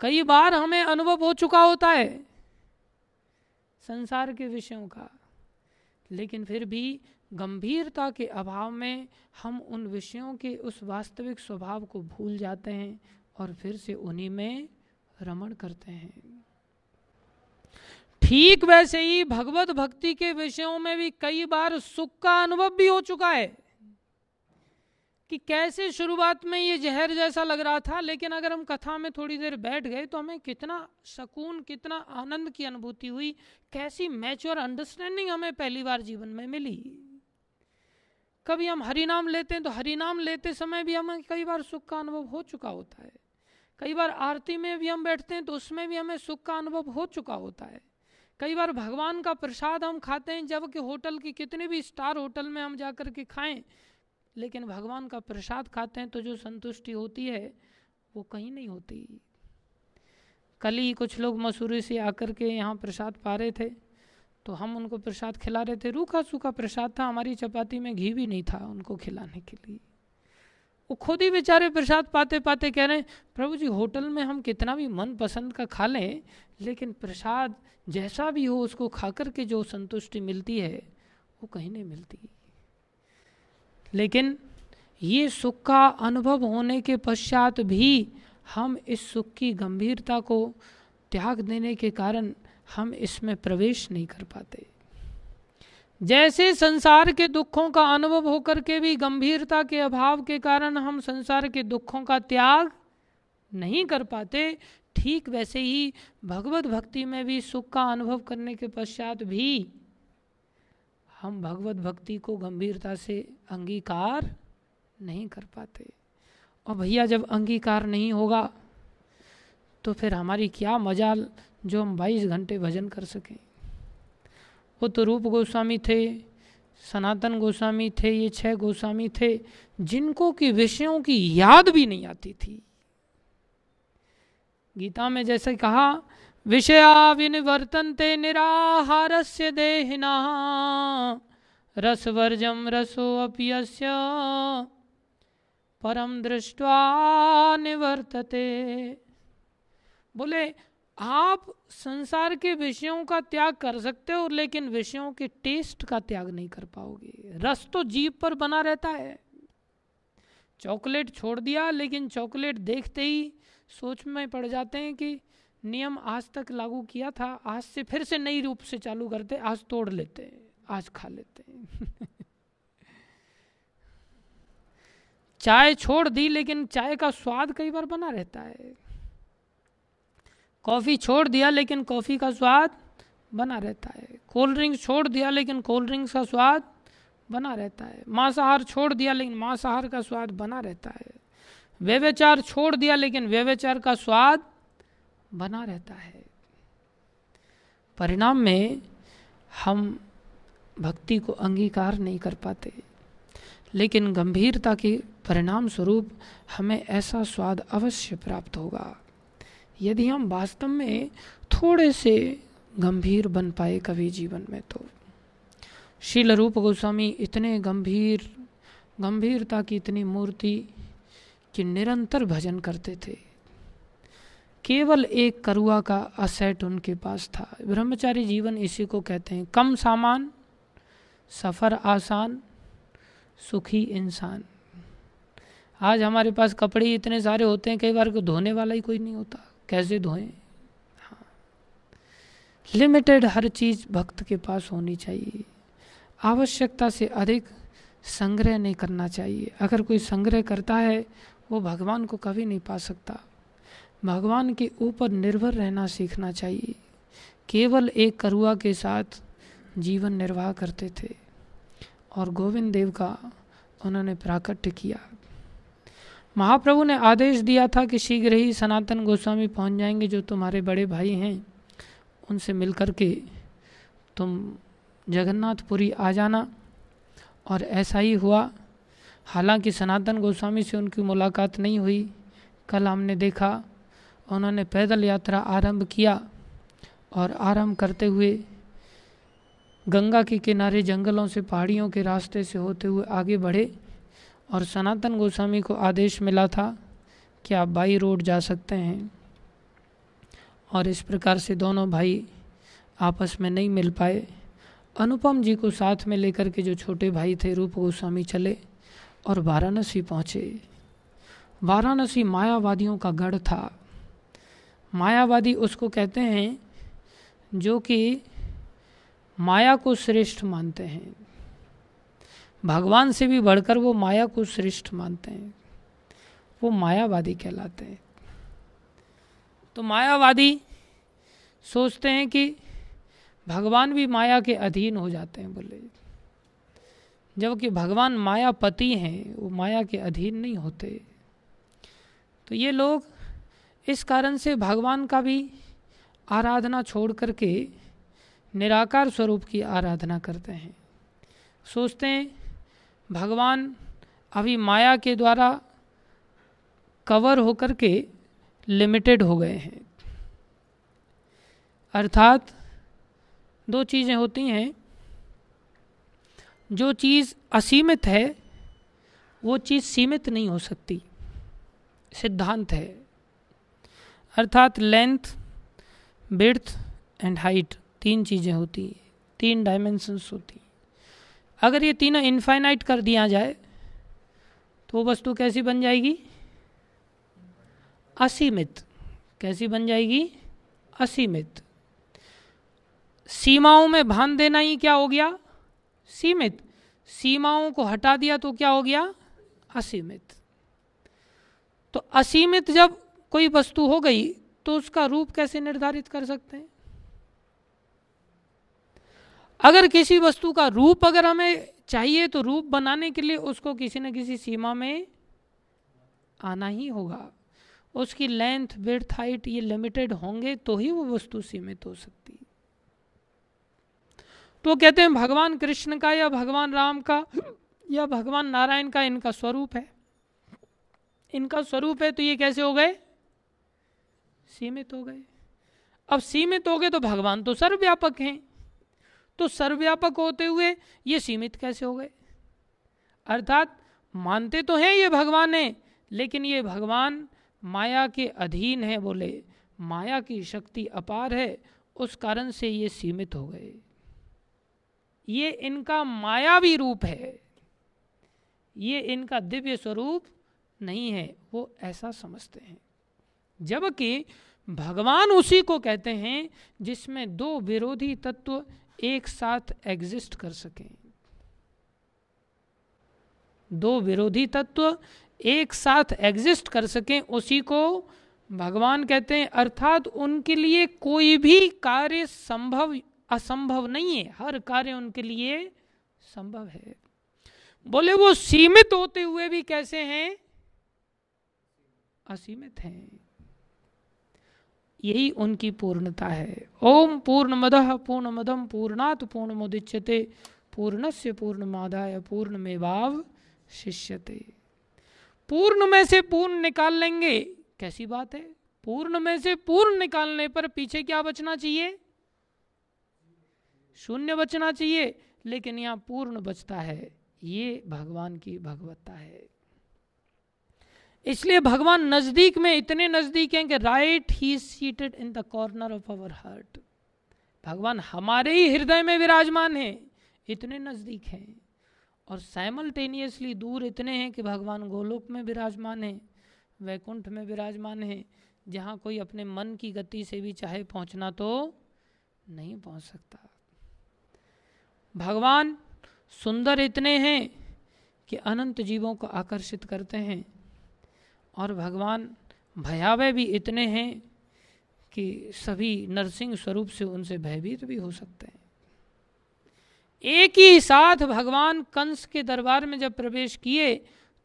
कई बार हमें अनुभव हो चुका होता है संसार के विषयों का, लेकिन फिर भी गंभीरता के अभाव में हम उन विषयों के उस वास्तविक स्वभाव को भूल जाते हैं और फिर से उन्हीं में रमण करते हैं। ठीक वैसे ही भगवत भक्ति के विषयों में भी कई बार सुख का अनुभव भी हो चुका है। कि कैसे शुरुआत में ये जहर जैसा लग रहा था, लेकिन अगर हम कथा में थोड़ी देर बैठ गए तो हमें कितना सुकून, कितना आनंद की अनुभूति हुई, कैसी मैच्योर अंडरस्टैंडिंग हमें पहली बार जीवन में मिली। कभी हम हरिनाम लेते हैं तो हरिनाम लेते समय भी हमें कई बार सुख का अनुभव हो चुका होता है। कई बार आरती में भी हम बैठते हैं तो उसमें भी हमें सुख का अनुभव हो चुका होता है। कई बार भगवान का प्रसाद हम खाते हैं जबकि होटल की कितने भी स्टार होटल में हम जा कर के खाएँ, लेकिन भगवान का प्रसाद खाते हैं तो जो संतुष्टि होती है, वो कहीं नहीं होती। कल ही कुछ लोग मसूरी से आकर के यहाँ प्रसाद पा रहे थे तो हम उनको प्रसाद खिला रहे थे। रूखा सूखा प्रसाद था, हमारी चपाती में घी भी नहीं था उनको खिलाने के लिए। वो खुद ही बेचारे प्रसाद पाते पाते कह रहे हैं, प्रभु जी, होटल में हम कितना भी मन पसंद का खा लें लेकिन प्रसाद जैसा भी हो, उसको खा कर के जो संतुष्टि मिलती है, वो कहीं नहीं मिलती। लेकिन ये सुख का अनुभव होने के पश्चात भी हम इस सुख की गंभीरता को त्याग देने के कारण हम इसमें प्रवेश नहीं कर पाते। जैसे संसार के दुखों का अनुभव होकर के भी गंभीरता के अभाव के कारण हम संसार के दुखों का त्याग नहीं कर पाते ठीक वैसे ही भगवत भक्ति में भी सुख का अनुभव करने के पश्चात भी हम भगवत भक्ति को गंभीरता से अंगीकार नहीं कर पाते। और भैया, जब अंगीकार नहीं होगा तो फिर हमारी क्या मजाल जो हम 22 घंटे भजन कर सकें? वो तो रूप गोस्वामी थे, सनातन गोस्वामी थे, ये छह गोस्वामी थे, जिनको कि विषयों की याद भी नहीं आती थी। गीता में जैसे कहा, विषया विनिवर्तन्ते निराहारस्य देहिना रसवर्जम रसोऽपि यस्य परम दृष्टवा निवर्तते। बोले, आप संसार के विषयों का त्याग कर सकते हो, लेकिन विषयों के टेस्ट का त्याग नहीं कर पाओगे। रस तो जीप पर बना रहता है। चॉकलेट छोड़ दिया, लेकिन चॉकलेट देखते ही सोच में पड़ जाते हैं कि नियम आज तक लागू किया था, आज से फिर से नई रूप से चालू करते, आज तोड़ लेते हैं, आज खा लेते हैं। चाय छोड़ दी, लेकिन चाय का स्वाद कई बार बना रहता है। कॉफ़ी छोड़ दिया, लेकिन कॉफ़ी का स्वाद बना रहता है। कोल्ड ड्रिंक्स छोड़ दिया, लेकिन कोल्ड ड्रिंक्स का स्वाद बना रहता है। मांसाहार छोड़ दिया, लेकिन मांसाहार का स्वाद बना रहता है। व्यवचार छोड़ दिया, लेकिन व्यवचार का स्वाद बना रहता है। परिणाम में हम भक्ति को अंगीकार नहीं कर पाते, लेकिन गंभीरता के परिणाम स्वरूप हमें ऐसा स्वाद अवश्य प्राप्त होगा। यदि हम वास्तव में थोड़े से गंभीर बन पाए कभी जीवन में तो। शील रूप गोस्वामी इतने गंभीर, गंभीरता की इतनी मूर्ति कि निरंतर भजन करते थे। केवल एक करुआ का असेट उनके पास था। ब्रह्मचारी जीवन इसी को कहते हैं। कम सामान, सफ़र आसान, सुखी इंसान। आज हमारे पास कपड़े इतने सारे होते हैं, कई बार को धोने वाला ही कोई नहीं होता। कैसे धोएँ? हाँ। लिमिटेड हर चीज़ भक्त के पास होनी चाहिए। आवश्यकता से अधिक संग्रह नहीं करना चाहिए। अगर कोई संग्रह करता है वो भगवान को कभी नहीं पा सकता। भगवान के ऊपर निर्भर रहना सीखना चाहिए। केवल एक करुआ के साथ जीवन निर्वाह करते थे और गोविंद देव का उन्होंने प्राकट्य किया। महाप्रभु ने आदेश दिया था कि शीघ्र ही सनातन गोस्वामी पहुँच जाएँगे जो तुम्हारे बड़े भाई हैं। उनसे मिलकर के तुम जगन्नाथपुरी आ जाना। और ऐसा ही हुआ हालाँकि सनातन गोस्वामी से उनकी मुलाकात नहीं हुई। कल हमने देखा, उन्होंने पैदल यात्रा आरंभ किया और आरंभ करते हुए गंगा के किनारे जंगलों से, पहाड़ियों के रास्ते से होते हुए आगे बढ़े और सनातन गोस्वामी को आदेश मिला था कि आप बाई रोड जा सकते हैं और इस प्रकार से दोनों भाई आपस में नहीं मिल पाए। अनुपम जी को साथ में लेकर के जो छोटे भाई थे, रूप गोस्वामी चले। और वाराणसी पहुँचे। वाराणसी मायावादियों का गढ़ था। मायावादी उसको कहते हैं जो कि माया को श्रेष्ठ मानते हैं। भगवान से भी बढ़कर वो माया को श्रेष्ठ मानते हैं। वो मायावादी कहलाते हैं। तो मायावादी सोचते हैं कि भगवान भी माया के अधीन हो जाते हैं बोले। जबकि भगवान मायापति हैं, वो माया के अधीन नहीं होते। तो ये लोग इस कारण से भगवान का भी आराधना छोड़ करके निराकार स्वरूप की आराधना करते हैं। सोचते हैं, भगवान अभी माया के द्वारा कवर होकर के लिमिटेड हो गए हैं। अर्थात दो चीज़ें होती हैं। जो चीज़ असीमित है, वो चीज़ सीमित नहीं हो सकती। सिद्धांत है। अर्थात लेंथ बिर्थ एंड हाइट तीन चीज़ें होती हैं, तीन डायमेंशंस होती हैं। अगर ये तीनों इनफाइनाइट कर दिया जाए तो वस्तु कैसी बन जाएगी? असीमित। कैसी बन जाएगी? असीमित। सीमाओं में भान देना ही क्या हो गया? सीमित। सीमाओं को हटा दिया तो क्या हो गया? असीमित। तो असीमित जब कोई वस्तु हो गई तो उसका रूप कैसे निर्धारित कर सकते हैं? अगर किसी वस्तु का रूप अगर हमें चाहिए तो रूप बनाने के लिए उसको किसी न किसी सीमा में आना ही होगा। उसकी लेंथ विर्थ हाइट ये लिमिटेड होंगे तो ही वो वस्तु सीमित हो सकती तो कहते हैं, भगवान कृष्ण का या भगवान राम का या भगवान नारायण का इनका स्वरूप है। इनका स्वरूप है तो ये कैसे हो गए? सीमित हो गए। अब सीमित हो गए तो भगवान तो सर्वव्यापक हैं। तो सर्वव्यापक होते हुए ये सीमित कैसे हो गए? अर्थात मानते तो हैं ये भगवान है, लेकिन ये भगवान माया के अधीन है बोले। माया की शक्ति अपार है, उस कारण से ये सीमित हो गए। ये इनका मायावी रूप है। ये इनका दिव्य स्वरूप नहीं है, वो ऐसा समझते हैं। जबकि भगवान उसी को कहते हैं जिसमें दो विरोधी तत्व एक साथ एग्जिस्ट कर सकें। दो विरोधी तत्व एक साथ एग्जिस्ट कर सकें, उसी को भगवान कहते हैं, अर्थात उनके लिए कोई भी कार्य संभव असंभव नहीं है। हर कार्य उनके लिए संभव है। बोले, वो सीमित होते हुए भी कैसे हैं? असीमित हैं। यही उनकी पूर्णता है। ओम पूर्ण मद पूर्ण मदम पूर्णात पूर्ण मुदिच्यते पूर्णस्य पूर्ण मादाय पूर्ण मेवाव शिष्यते। पूर्ण में से पूर्ण निकाल लेंगे। कैसी बात है? पूर्ण में से पूर्ण निकालने पर पीछे क्या बचना चाहिए? शून्य बचना चाहिए, लेकिन यहाँ पूर्ण बचता है। ये भगवान की भगवत्ता है। इसलिए भगवान नज़दीक में इतने नज़दीक हैं कि right he seated in the corner of our heart भगवान हमारे ही हृदय में विराजमान है, इतने नज़दीक हैं। और साइमल्टेनियसली दूर इतने हैं कि भगवान गोलोक में विराजमान है, वैकुंठ में विराजमान है। जहाँ कोई अपने मन की गति से भी चाहे पहुँचना तो नहीं पहुँच सकता। भगवान सुंदर इतने हैं कि अनंत जीवों को आकर्षित करते हैं। और भगवान भयावह भी इतने हैं कि सभी नरसिंह स्वरूप से उनसे भयभीत भी हो सकते हैं। एक ही साथ भगवान कंस के दरबार में जब प्रवेश किए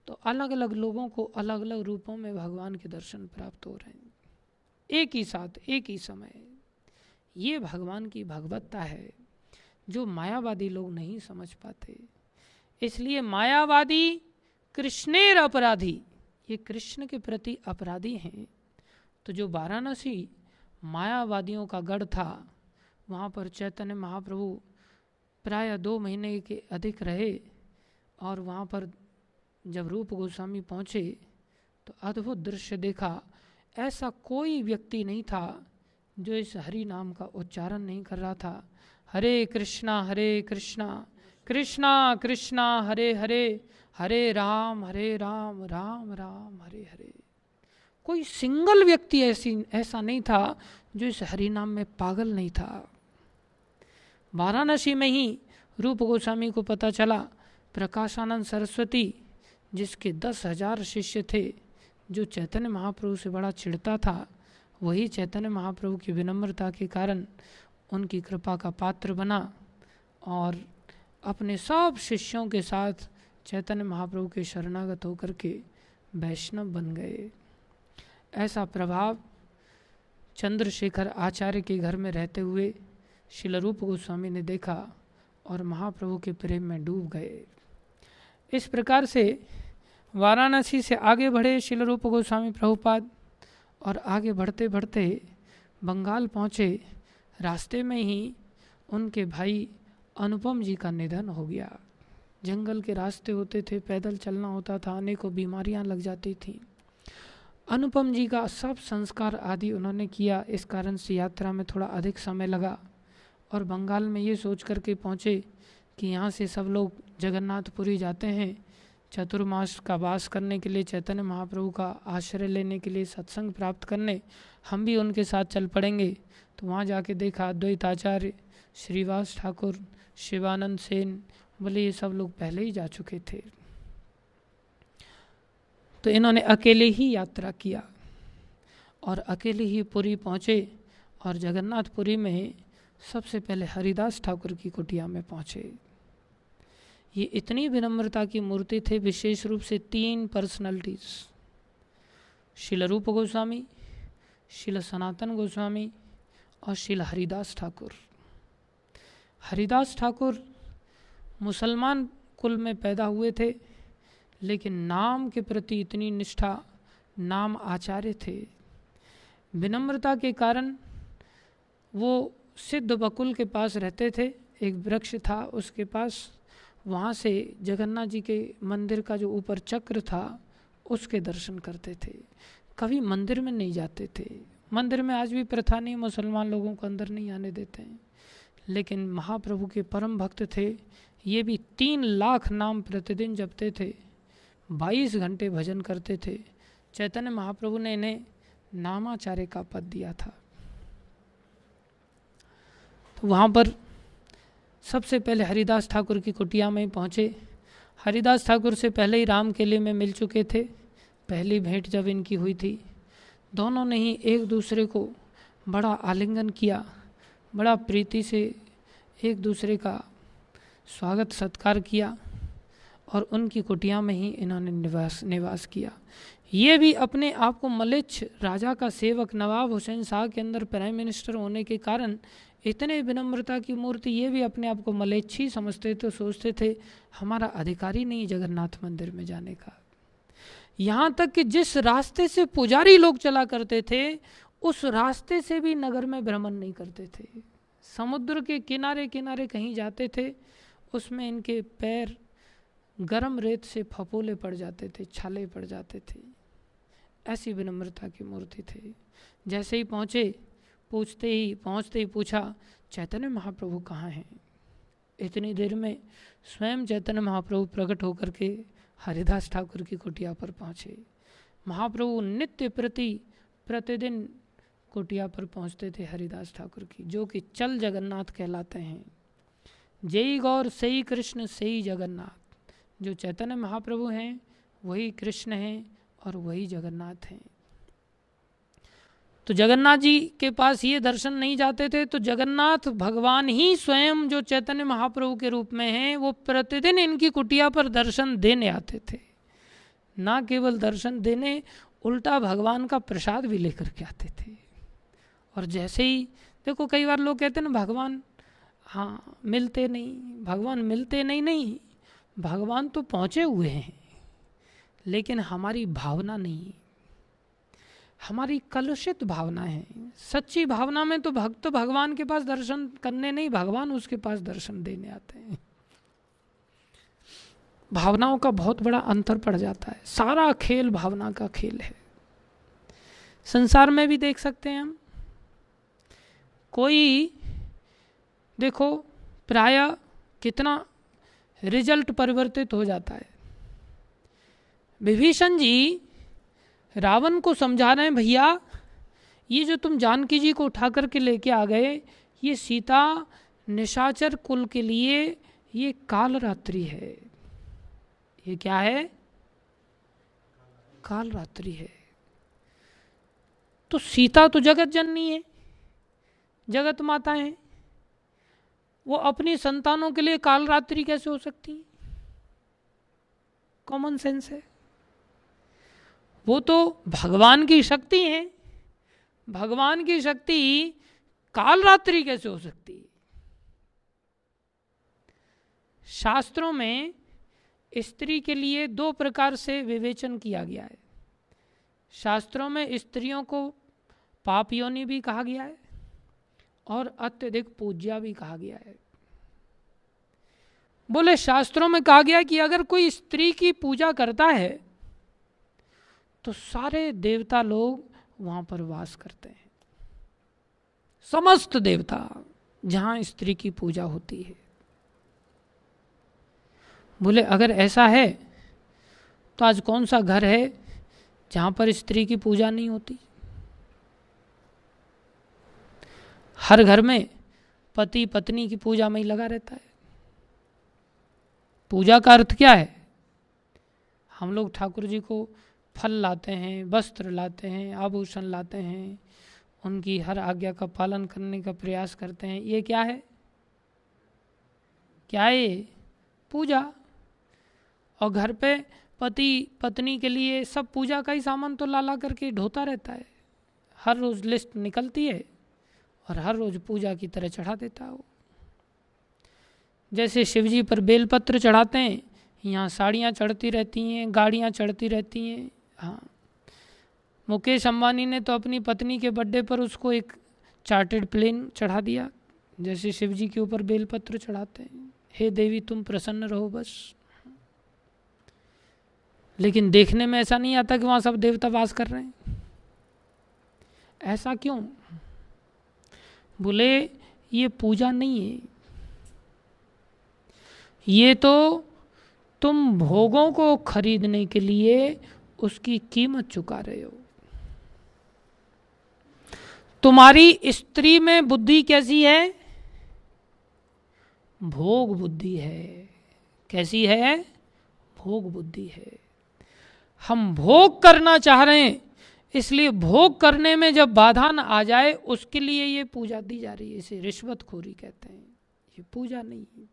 तो अलग अलग लोगों को अलग अलग रूपों में भगवान के दर्शन प्राप्त हो रहे हैं। एक ही साथ, एक ही समय। ये भगवान की भगवत्ता है। जो मायावादी लोग नहीं समझ पाते। इसलिए मायावादी कृष्णेर अपराधी, ये कृष्ण के प्रति अपराधी हैं। तो जो वाराणसी मायावादियों का गढ़ था, वहाँ पर चैतन्य महाप्रभु प्राय दो महीने के अधिक रहे और वहाँ पर जब रूप गोस्वामी पहुँचे तो अद्भुत दृश्य देखा। ऐसा कोई व्यक्ति नहीं था जो इस हरि नाम का उच्चारण नहीं कर रहा था। हरे कृष्णा हरे कृष्णा। कृष्णा कृष्णा, हरे हरे। हरे राम हरे राम राम राम, हरे हरे। कोई सिंगल व्यक्ति ऐसी, ऐसा नहीं था जो इस हरि नाम में पागल नहीं था। वाराणसी में ही रूप गोस्वामी को पता चला, प्रकाशानंद सरस्वती, जिसके दस हज़ार शिष्य थे, जो चैतन्य महाप्रभु से बड़ा चिढ़ता था, वही चैतन्य महाप्रभु की विनम्रता के कारण उनकी कृपा का पात्र बना और अपने सब शिष्यों के साथ चैतन्य महाप्रभु के शरणागत होकर के वैष्णव बन गए। ऐसा प्रभाव चंद्रशेखर आचार्य के घर में रहते हुए शिलरूप गोस्वामी ने देखा और महाप्रभु के प्रेम में डूब गए। इस प्रकार से वाराणसी से आगे बढ़े शिलरूप गोस्वामी प्रभुपाद और आगे बढ़ते बढ़ते बंगाल पहुँचे रास्ते में ही उनके भाई अनुपम जी का निधन हो गया। जंगल के रास्ते होते थे, पैदल चलना होता था, अनेकों बीमारियाँ लग जाती थी। अनुपम जी का सब संस्कार आदि उन्होंने किया। इस कारण से यात्रा में थोड़ा अधिक समय लगा और बंगाल में ये सोच करके पहुँचे कि यहाँ से सब लोग जगन्नाथपुरी जाते हैं। चतुर्मास का वास करने के लिए, चैतन्य महाप्रभु का आश्रय लेने के लिए सत्संग प्राप्त करने हम भी उनके साथ चल पड़ेंगे। तो वहाँ जाके देखा अद्वैत आचार्य श्रीवास ठाकुर, शिवानंद सेन, बोले ये सब लोग पहले ही जा चुके थे। तो इन्होंने अकेले ही यात्रा किया और अकेले ही पुरी पहुँचे और जगन्नाथपुरी में सबसे पहले हरिदास ठाकुर की कुटिया में पहुँचे। ये इतनी विनम्रता की मूर्ति थे, विशेष रूप से तीन पर्सनैलिटीज शिल रूप गोस्वामी, शिल सनातन गोस्वामी और शिल हरिदास ठाकुर। हरिदास ठाकुर मुसलमान कुल में पैदा हुए थे, लेकिन नाम के प्रति इतनी निष्ठा, नाम आचार्य थे। विनम्रता के कारण वो सिद्ध बकुल के पास रहते थे, एक वृक्ष था उसके पास। वहाँ से जगन्नाथ जी के मंदिर का जो ऊपर चक्र था, उसके दर्शन करते थे। कभी मंदिर में नहीं जाते थे। मंदिर में आज भी प्रथा नहीं, मुसलमान लोगों को अंदर नहीं आने देते हैं। लेकिन महाप्रभु के परम भक्त थे, ये भी तीन लाख नाम प्रतिदिन जपते थे, बाईस घंटे भजन करते थे। चैतन्य महाप्रभु ने इन्हें नामाचार्य का पद दिया था। तो वहाँ पर सबसे पहले हरिदास ठाकुर की कुटिया में पहुँचे। हरिदास ठाकुर से पहले ही राम किले में मिल चुके थे। पहली भेंट जब इनकी हुई थी दोनों ने ही एक दूसरे को बड़ा आलिंगन किया, बड़ा प्रीति से एक दूसरे का स्वागत सत्कार किया और उनकी कुटिया में ही इन्होंने निवास निवास किया। ये भी अपने आप को मलिच्छ राजा का सेवक नवाब हुसैन शाह के अंदर प्राइम मिनिस्टर होने के कारण इतने विनम्रता की मूर्ति ये भी अपने आप को मलेच्छी समझते थे, सोचते थे, हमारा अधिकारी नहीं जगन्नाथ मंदिर में जाने का। यहाँ तक कि जिस रास्ते से पुजारी लोग चला करते थे, उस रास्ते से भी नगर में भ्रमण नहीं करते थे। समुद्र के किनारे किनारे कहीं जाते थे, उसमें इनके पैर गर्म रेत से फपोले पड़ जाते थे, छाले पड़ जाते थे। ऐसी विनम्रता की मूर्ति थे। जैसे ही पहुँचे, पूछते ही, पहुँचते ही पूछा, चैतन्य महाप्रभु कहाँ हैं? इतनी देर में स्वयं चैतन्य महाप्रभु प्रकट होकर के हरिदास ठाकुर की कुटिया पर पहुँचे। महाप्रभु नित्य प्रति, प्रतिदिन कुटिया पर पहुँचते थे हरिदास ठाकुर की, जो कि चल जगन्नाथ कहलाते हैं। जय गौर, सही कृष्ण, सही जगन्नाथ। जो चैतन्य महाप्रभु हैं, वही कृष्ण हैं और वही जगन्नाथ हैं। तो जगन्नाथ जी के पास ये दर्शन नहीं जाते थे तो जगन्नाथ भगवान ही स्वयं जो चैतन्य महाप्रभु के रूप में हैं, वो प्रतिदिन इनकी कुटिया पर दर्शन देने आते थे। ना केवल दर्शन देने, उल्टा भगवान का प्रसाद भी लेकर के आते थे। और जैसे ही, देखो कई बार लोग कहते हैं ना, भगवान हाँ मिलते नहीं, भगवान मिलते नहीं नहीं, भगवान तो पहुँचे हुए हैं, लेकिन हमारी भावना नहीं। हमारी कलुषित भावना है। सच्ची भावना में तो भक्त भगवान के पास दर्शन करने नहीं, भगवान उसके पास दर्शन देने आते हैं। भावनाओं का बहुत बड़ा अंतर पड़ जाता है। सारा खेल भावना का खेल है। संसार में भी देख सकते हैं हम। कोई, देखो, प्राय कितना रिज़ल्ट परिवर्तित हो जाता है। विभीषण जी रावण को समझा रहे हैं, भैया, ये जो तुम जानकी जी को उठा करके लेके आ गए, ये सीता निशाचर कुल के लिए ये काल रात्रि है। ये क्या है? काल रात्रि है। तो सीता तो जगत जननी है, जगत माता है। वो अपनी संतानों के लिए काल रात्रि कैसे हो सकती कॉमन सेंस है। वो तो भगवान की शक्ति है। भगवान की शक्ति काल रात्रि कैसे हो सकती है? शास्त्रों में स्त्री के लिए दो प्रकार से विवेचन किया गया है। शास्त्रों में स्त्रियों को पाप योनि भी कहा गया है और अत्यधिक पूज्या भी कहा गया है। बोले, शास्त्रों में कहा गया कि अगर कोई स्त्री की पूजा करता है तो सारे देवता लोग वहाँ पर वास करते हैं। समस्त देवता जहाँ स्त्री की पूजा होती है। बोले, अगर ऐसा है तो आज कौन सा घर है जहाँ पर स्त्री की पूजा नहीं होती? हर घर में पति पत्नी की पूजा में ही लगा रहता है। पूजा का अर्थ क्या है? हम लोग ठाकुर जी को फल लाते हैं, वस्त्र लाते हैं, आभूषण लाते हैं, उनकी हर आज्ञा का पालन करने का प्रयास करते हैं। ये क्या है? क्या है पूजा। और घर पे पति, पत्नी के लिए सब पूजा का ही सामान तो ला ला करके ढोता रहता है। हर रोज़ लिस्ट निकलती है और हर रोज़ पूजा की तरह चढ़ा देता है वो। जैसे शिवजी पर बेलपत्र चढ़ाते हैं, यहाँ साड़ियाँ चढ़ती रहती हैं, गाड़ियाँ चढ़ती रहती हैं हाँ। मुकेश अंबानी ने तो अपनी पत्नी के बर्थडे पर उसको एक चार्टेड प्लेन चढ़ा दिया, जैसे शिव जी के ऊपर बेलपत्र चढ़ाते हैं। हे देवी, तुम प्रसन्न रहो बस। लेकिन देखने में ऐसा नहीं आता कि वहाँ सब देवता वास कर रहे हैं। ऐसा क्यों? बोले, ये पूजा नहीं है। ये तो तुम भोगों को खरीदने के लिए उसकी कीमत चुका रहे हो। तुम्हारी स्त्री में बुद्धि कैसी है? भोग बुद्धि है। कैसी है? भोग बुद्धि है। हम भोग करना चाह रहे हैं, इसलिए भोग करने में जब बाधा न आ जाए, उसके लिए ये पूजा दी जा रही है। इसे रिश्वतखोरी कहते हैं। ये पूजा नहीं है।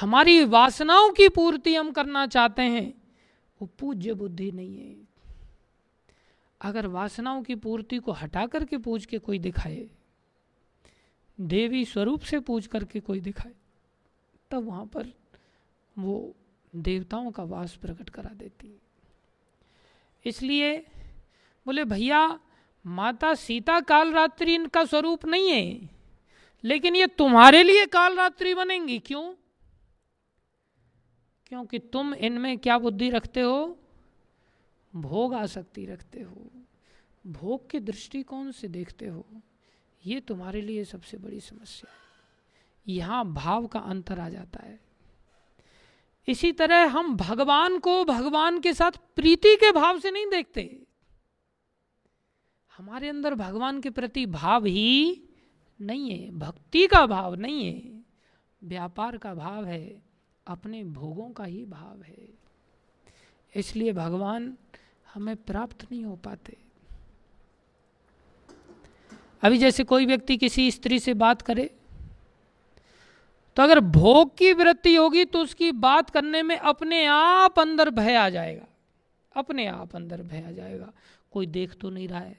हमारी वासनाओं की पूर्ति हम करना चाहते हैं। वो पूज्य बुद्धि नहीं है। अगर वासनाओं की पूर्ति को हटा करके पूज के कोई दिखाए, देवी स्वरूप से पूज करके कोई दिखाए, तब वहाँ पर वो देवताओं का वास प्रकट करा देती है। इसलिए बोले, भैया, माता सीता काल रात्रि इनका स्वरूप नहीं है, लेकिन ये तुम्हारे लिए काल रात्रि बनेंगी, क्यों? क्योंकि तुम इनमें क्या बुद्धि रखते हो? भोग आसक्ति रखते हो। भोग के दृष्टिकोण से देखते हो। ये तुम्हारे लिए सबसे बड़ी समस्या है। यहाँ भाव का अंतर आ जाता है। इसी तरह हम भगवान को भगवान के साथ प्रीति के भाव से नहीं देखते। हमारे अंदर भगवान के प्रति भाव ही नहीं है। भक्ति का भाव नहीं है। व्यापार का भाव है। अपने भोगों का ही भाव है। इसलिए भगवान हमें प्राप्त नहीं हो पाते। अभी जैसे कोई व्यक्ति किसी स्त्री से बात करे तो अगर भोग की वृत्ति होगी तो उसकी बात करने में अपने आप अंदर भय आ जाएगा। अपने आप अंदर भय आ जाएगा। कोई देख तो नहीं रहा है।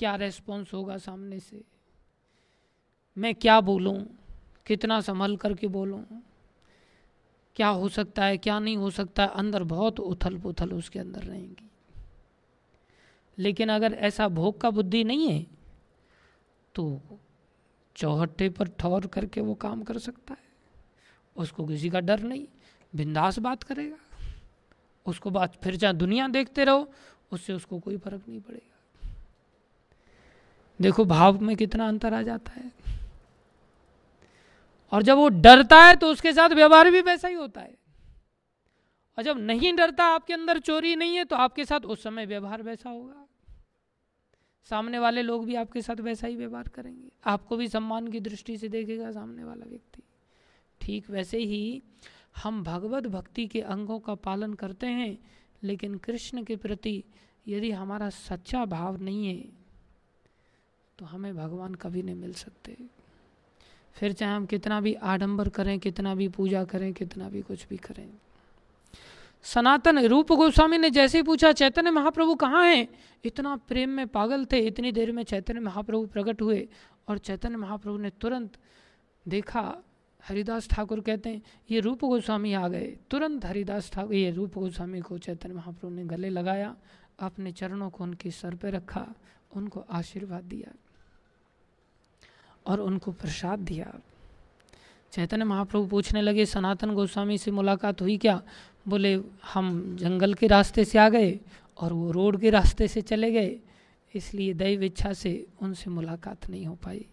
क्या रेस्पॉन्स होगा सामने से? मैं क्या बोलूँ? कितना संभल करके बोलूँ? क्या हो सकता है, क्या नहीं हो सकता है, अंदर बहुत उथल पुथल उसके अंदर रहेंगी। लेकिन अगर ऐसा भोग का बुद्धि नहीं है तो चौहट्टे पर ठौर करके वो काम कर सकता है। उसको किसी का डर नहीं, बिंदास बात करेगा। उसको बात, फिर चाहे दुनिया देखते रहो, उससे उसको कोई फ़र्क नहीं पड़ेगा। देखो, भाव में कितना अंतर आ जाता है। और जब वो डरता है तो उसके साथ व्यवहार भी वैसा ही होता है। और जब नहीं डरता, आपके अंदर चोरी नहीं है तो आपके साथ उस समय व्यवहार वैसा होगा। सामने वाले लोग भी आपके साथ वैसा ही व्यवहार करेंगे। आपको भी सम्मान की दृष्टि से देखेगा सामने वाला व्यक्ति। ठीक वैसे ही हम भगवत भक्ति के अंगों का पालन करते हैं, लेकिन कृष्ण के प्रति यदि हमारा सच्चा भाव नहीं है तो हमें भगवान कभी नहीं मिल सकते। फिर चाहे हम कितना भी आडंबर करें, कितना भी पूजा करें, कितना भी कुछ भी करें। सनातन रूप गोस्वामी ने जैसे ही पूछा, चैतन्य महाप्रभु कहाँ हैं? इतना प्रेम में पागल थे, इतनी देर में चैतन्य महाप्रभु प्रकट हुए और चैतन्य महाप्रभु ने तुरंत देखा, हरिदास ठाकुर कहते हैं, ये रूप गोस्वामी आ गए। तुरंत हरिदास ठाकुर, ये रूप गोस्वामी को चैतन्य महाप्रभु ने गले लगाया, अपने चरणों को उनके सर पर रखा, उनको आशीर्वाद दिया। और उनको प्रसाद दिया। चैतन्य महाप्रभु पूछने लगे, सनातन गोस्वामी से मुलाकात हुई क्या? बोले, हम जंगल के रास्ते से आ गए और वो रोड के रास्ते से चले गए, इसलिए दैव इच्छा से उनसे मुलाकात नहीं हो पाई।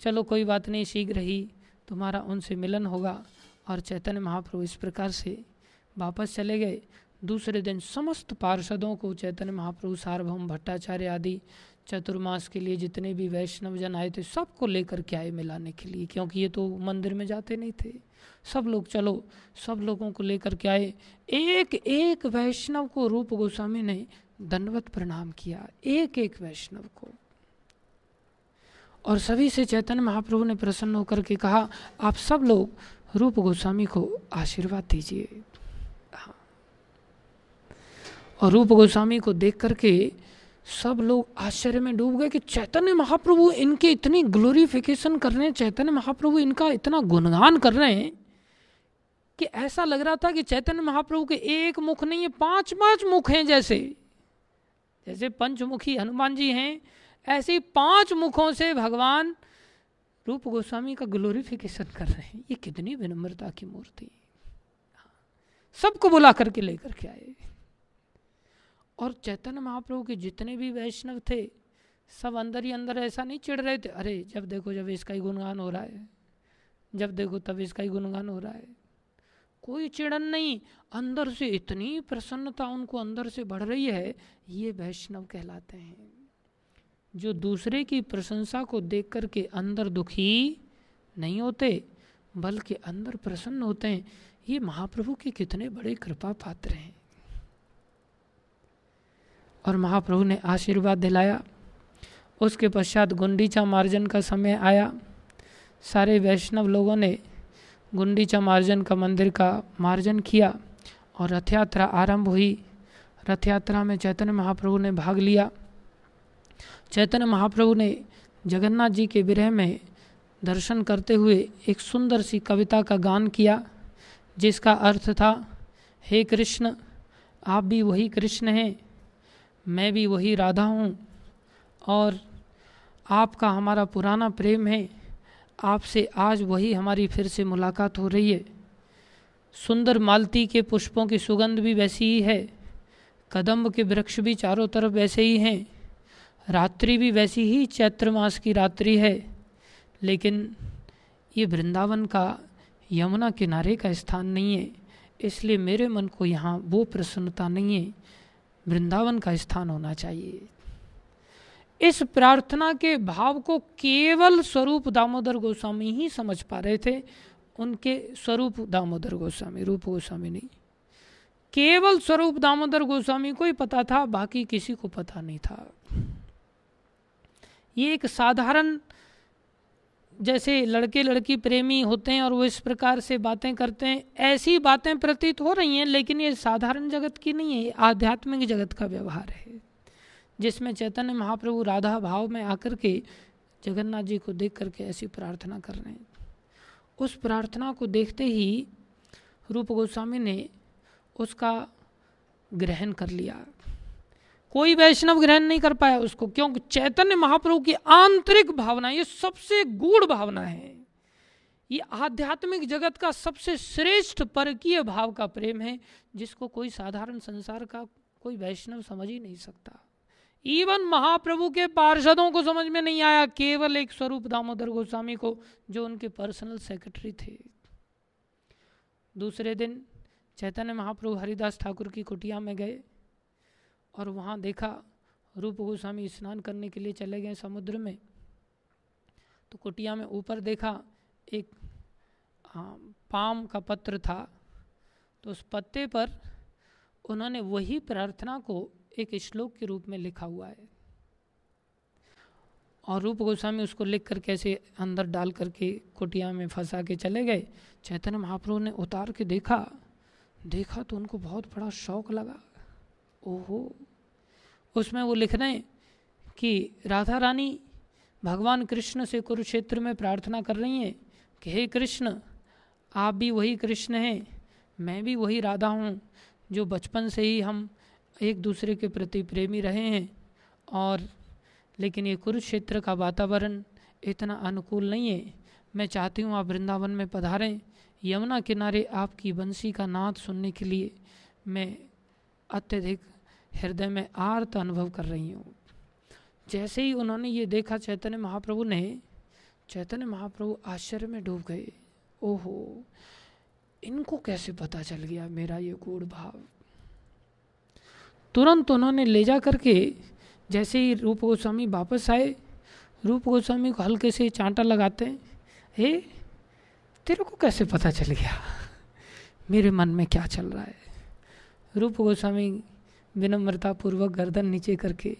चलो, कोई बात नहीं, शीघ्र ही तुम्हारा उनसे मिलन होगा। और चैतन्य महाप्रभु इस प्रकार से वापस चले गए। दूसरे दिन समस्त पार्षदों को चैतन्य महाप्रभु, सार्वभौम भट्टाचार्य आदि चतुर्मास के लिए जितने भी वैष्णव जन आए थे, सबको लेकर के आए मिलाने के लिए, क्योंकि ये तो मंदिर में जाते नहीं थे। सब लोग, चलो, सब लोगों को लेकर के आए। एक एक वैष्णव को रूप गोस्वामी ने दंडवत प्रणाम किया, एक एक वैष्णव को। और सभी से चैतन्य महाप्रभु ने प्रसन्न होकर के कहा, आप सब लोग रूप गोस्वामी को आशीर्वाद दीजिए। हाँ। और रूप गोस्वामी को देख करके सब लोग आश्चर्य में डूब गए कि चैतन्य महाप्रभु इनके इतनी ग्लोरीफिकेशन कर रहे हैं, चैतन्य महाप्रभु इनका इतना गुणगान कर रहे हैं कि ऐसा लग रहा था कि चैतन्य महाप्रभु के एक मुख नहीं है, पाँच पाँच मुख हैं जैसे। जैसे पंचमुखी हनुमान जी हैं, ऐसे पाँच मुखों से भगवान रूप गोस्वामी का ग्लोरिफिकेशन कर रहे हैं। ये कितनी विनम्रता की मूर्ति सबको बुला करके लेकर के आए। और चैतन्य महाप्रभु के जितने भी वैष्णव थे, सब अंदर ही अंदर ऐसा नहीं चिढ़ रहे थे, अरे, जब देखो जब इसका ही गुणगान हो रहा है, जब देखो तब इसका ही गुणगान हो रहा है। कोई चिड़न नहीं, अंदर से इतनी प्रसन्नता उनको अंदर से बढ़ रही है, ये वैष्णव कहलाते हैं। जो दूसरे की प्रशंसा को देख कर के अंदर दुखी नहीं होते, बल्कि अंदर प्रसन्न होते हैं, ये महाप्रभु के कितने बड़े कृपा पात्र हैं। और महाप्रभु ने आशीर्वाद दिलाया। उसके पश्चात गुंडीचा मार्जन का समय आया। सारे वैष्णव लोगों ने गुंडीचा मार्जन का मंदिर का मार्जन किया और रथ यात्रा आरंभ हुई। रथ यात्रा में चैतन्य महाप्रभु ने भाग लिया। चैतन्य महाप्रभु ने जगन्नाथ जी के विरह में दर्शन करते हुए एक सुंदर सी कविता का गान किया, जिसका अर्थ था, हे कृष्ण, आप भी वही कृष्ण हैं। मैं भी वही राधा हूँ और आपका हमारा पुराना प्रेम है। आपसे आज वही हमारी फिर से मुलाकात हो रही है। सुंदर मालती के पुष्पों की सुगंध भी वैसी ही है। कदम्ब के वृक्ष भी चारों तरफ़ वैसे ही हैं। रात्रि भी वैसी ही चैत्र मास की रात्रि है। लेकिन ये वृंदावन का यमुना किनारे का स्थान नहीं है। इसलिए मेरे मन को यहाँ वो प्रसन्नता नहीं है वृंदावन का स्थान होना चाहिए। इस प्रार्थना के भाव को केवल स्वरूप दामोदर गोस्वामी ही समझ पा रहे थे। उनके स्वरूप दामोदर गोस्वामी, रूप गोस्वामी नहीं। केवल स्वरूप दामोदर गोस्वामी को ही पता था, बाकी किसी को पता नहीं था। ये एक साधारण जैसे लड़के लड़की प्रेमी होते हैं और वो इस प्रकार से बातें करते हैं, ऐसी बातें प्रतीत हो रही हैं, लेकिन ये साधारण जगत की नहीं है, ये आध्यात्मिक जगत का व्यवहार है। जिसमें चैतन्य महाप्रभु राधा भाव में आकर के जगन्नाथ जी को देख करके ऐसी प्रार्थना कर रहे हैं। उस प्रार्थना को देखते ही रूप गोस्वामी ने उसका ग्रहण कर लिया। कोई वैष्णव ग्रहण नहीं कर पाया उसको, क्योंकि चैतन्य महाप्रभु की आंतरिक भावना, ये सबसे गूढ़ भावना है। ये आध्यात्मिक जगत का सबसे श्रेष्ठ परकीय भाव का प्रेम है, जिसको कोई साधारण संसार का कोई वैष्णव समझ ही नहीं सकता। इवन महाप्रभु के पार्षदों को समझ में नहीं आया, केवल एक स्वरूप दामोदर गोस्वामी को, जो उनके पर्सनल सेक्रेटरी थे। दूसरे दिन चैतन्य महाप्रभु हरिदास ठाकुर की कुटिया में गए। और वहाँ देखा, रूप गोस्वामी स्नान करने के लिए चले गए समुद्र में। तो कुटिया में ऊपर देखा, एक पाम का पत्र था। तो उस पत्ते पर उन्होंने वही प्रार्थना को एक श्लोक के रूप में लिखा हुआ है। और रूप गोस्वामी उसको लिख कर कैसे अंदर डाल करके कुटिया में फंसा के चले गए। चैतन्य महाप्रभु ने उतार के देखा। देखा तो उनको बहुत बड़ा शौक लगा। ओहो। उसमें वो लिख रहे हैं कि राधा रानी भगवान कृष्ण से कुरुक्षेत्र में प्रार्थना कर रही हैं कि हे कृष्ण, आप भी वही कृष्ण हैं, मैं भी वही राधा हूँ जो बचपन से ही हम एक दूसरे के प्रति प्रेमी रहे हैं और लेकिन ये कुरुक्षेत्र का वातावरण इतना अनुकूल नहीं है। मैं चाहती हूँ आप वृंदावन में पधारें, यमुना किनारे आपकी बंसी का नाद सुनने के लिए मैं अत्यधिक हृदय में आर्त अनुभव कर रही हूँ। जैसे ही उन्होंने ये देखा, चैतन्य महाप्रभु ने, चैतन्य महाप्रभु आश्चर्य में डूब गए। ओहो, इनको कैसे पता चल गया मेरा ये गूढ़ भाव? तुरंत उन्होंने ले जा करके जैसे ही रूप गोस्वामी वापस आए, रूप गोस्वामी को हल्के से चांटा लगाते हैं। हे, तेरे को कैसे पता चल गया? मेरे मन में क्या चल रहा है? रूप गोस्वामी विनम्रता पूर्वक गर्दन नीचे करके,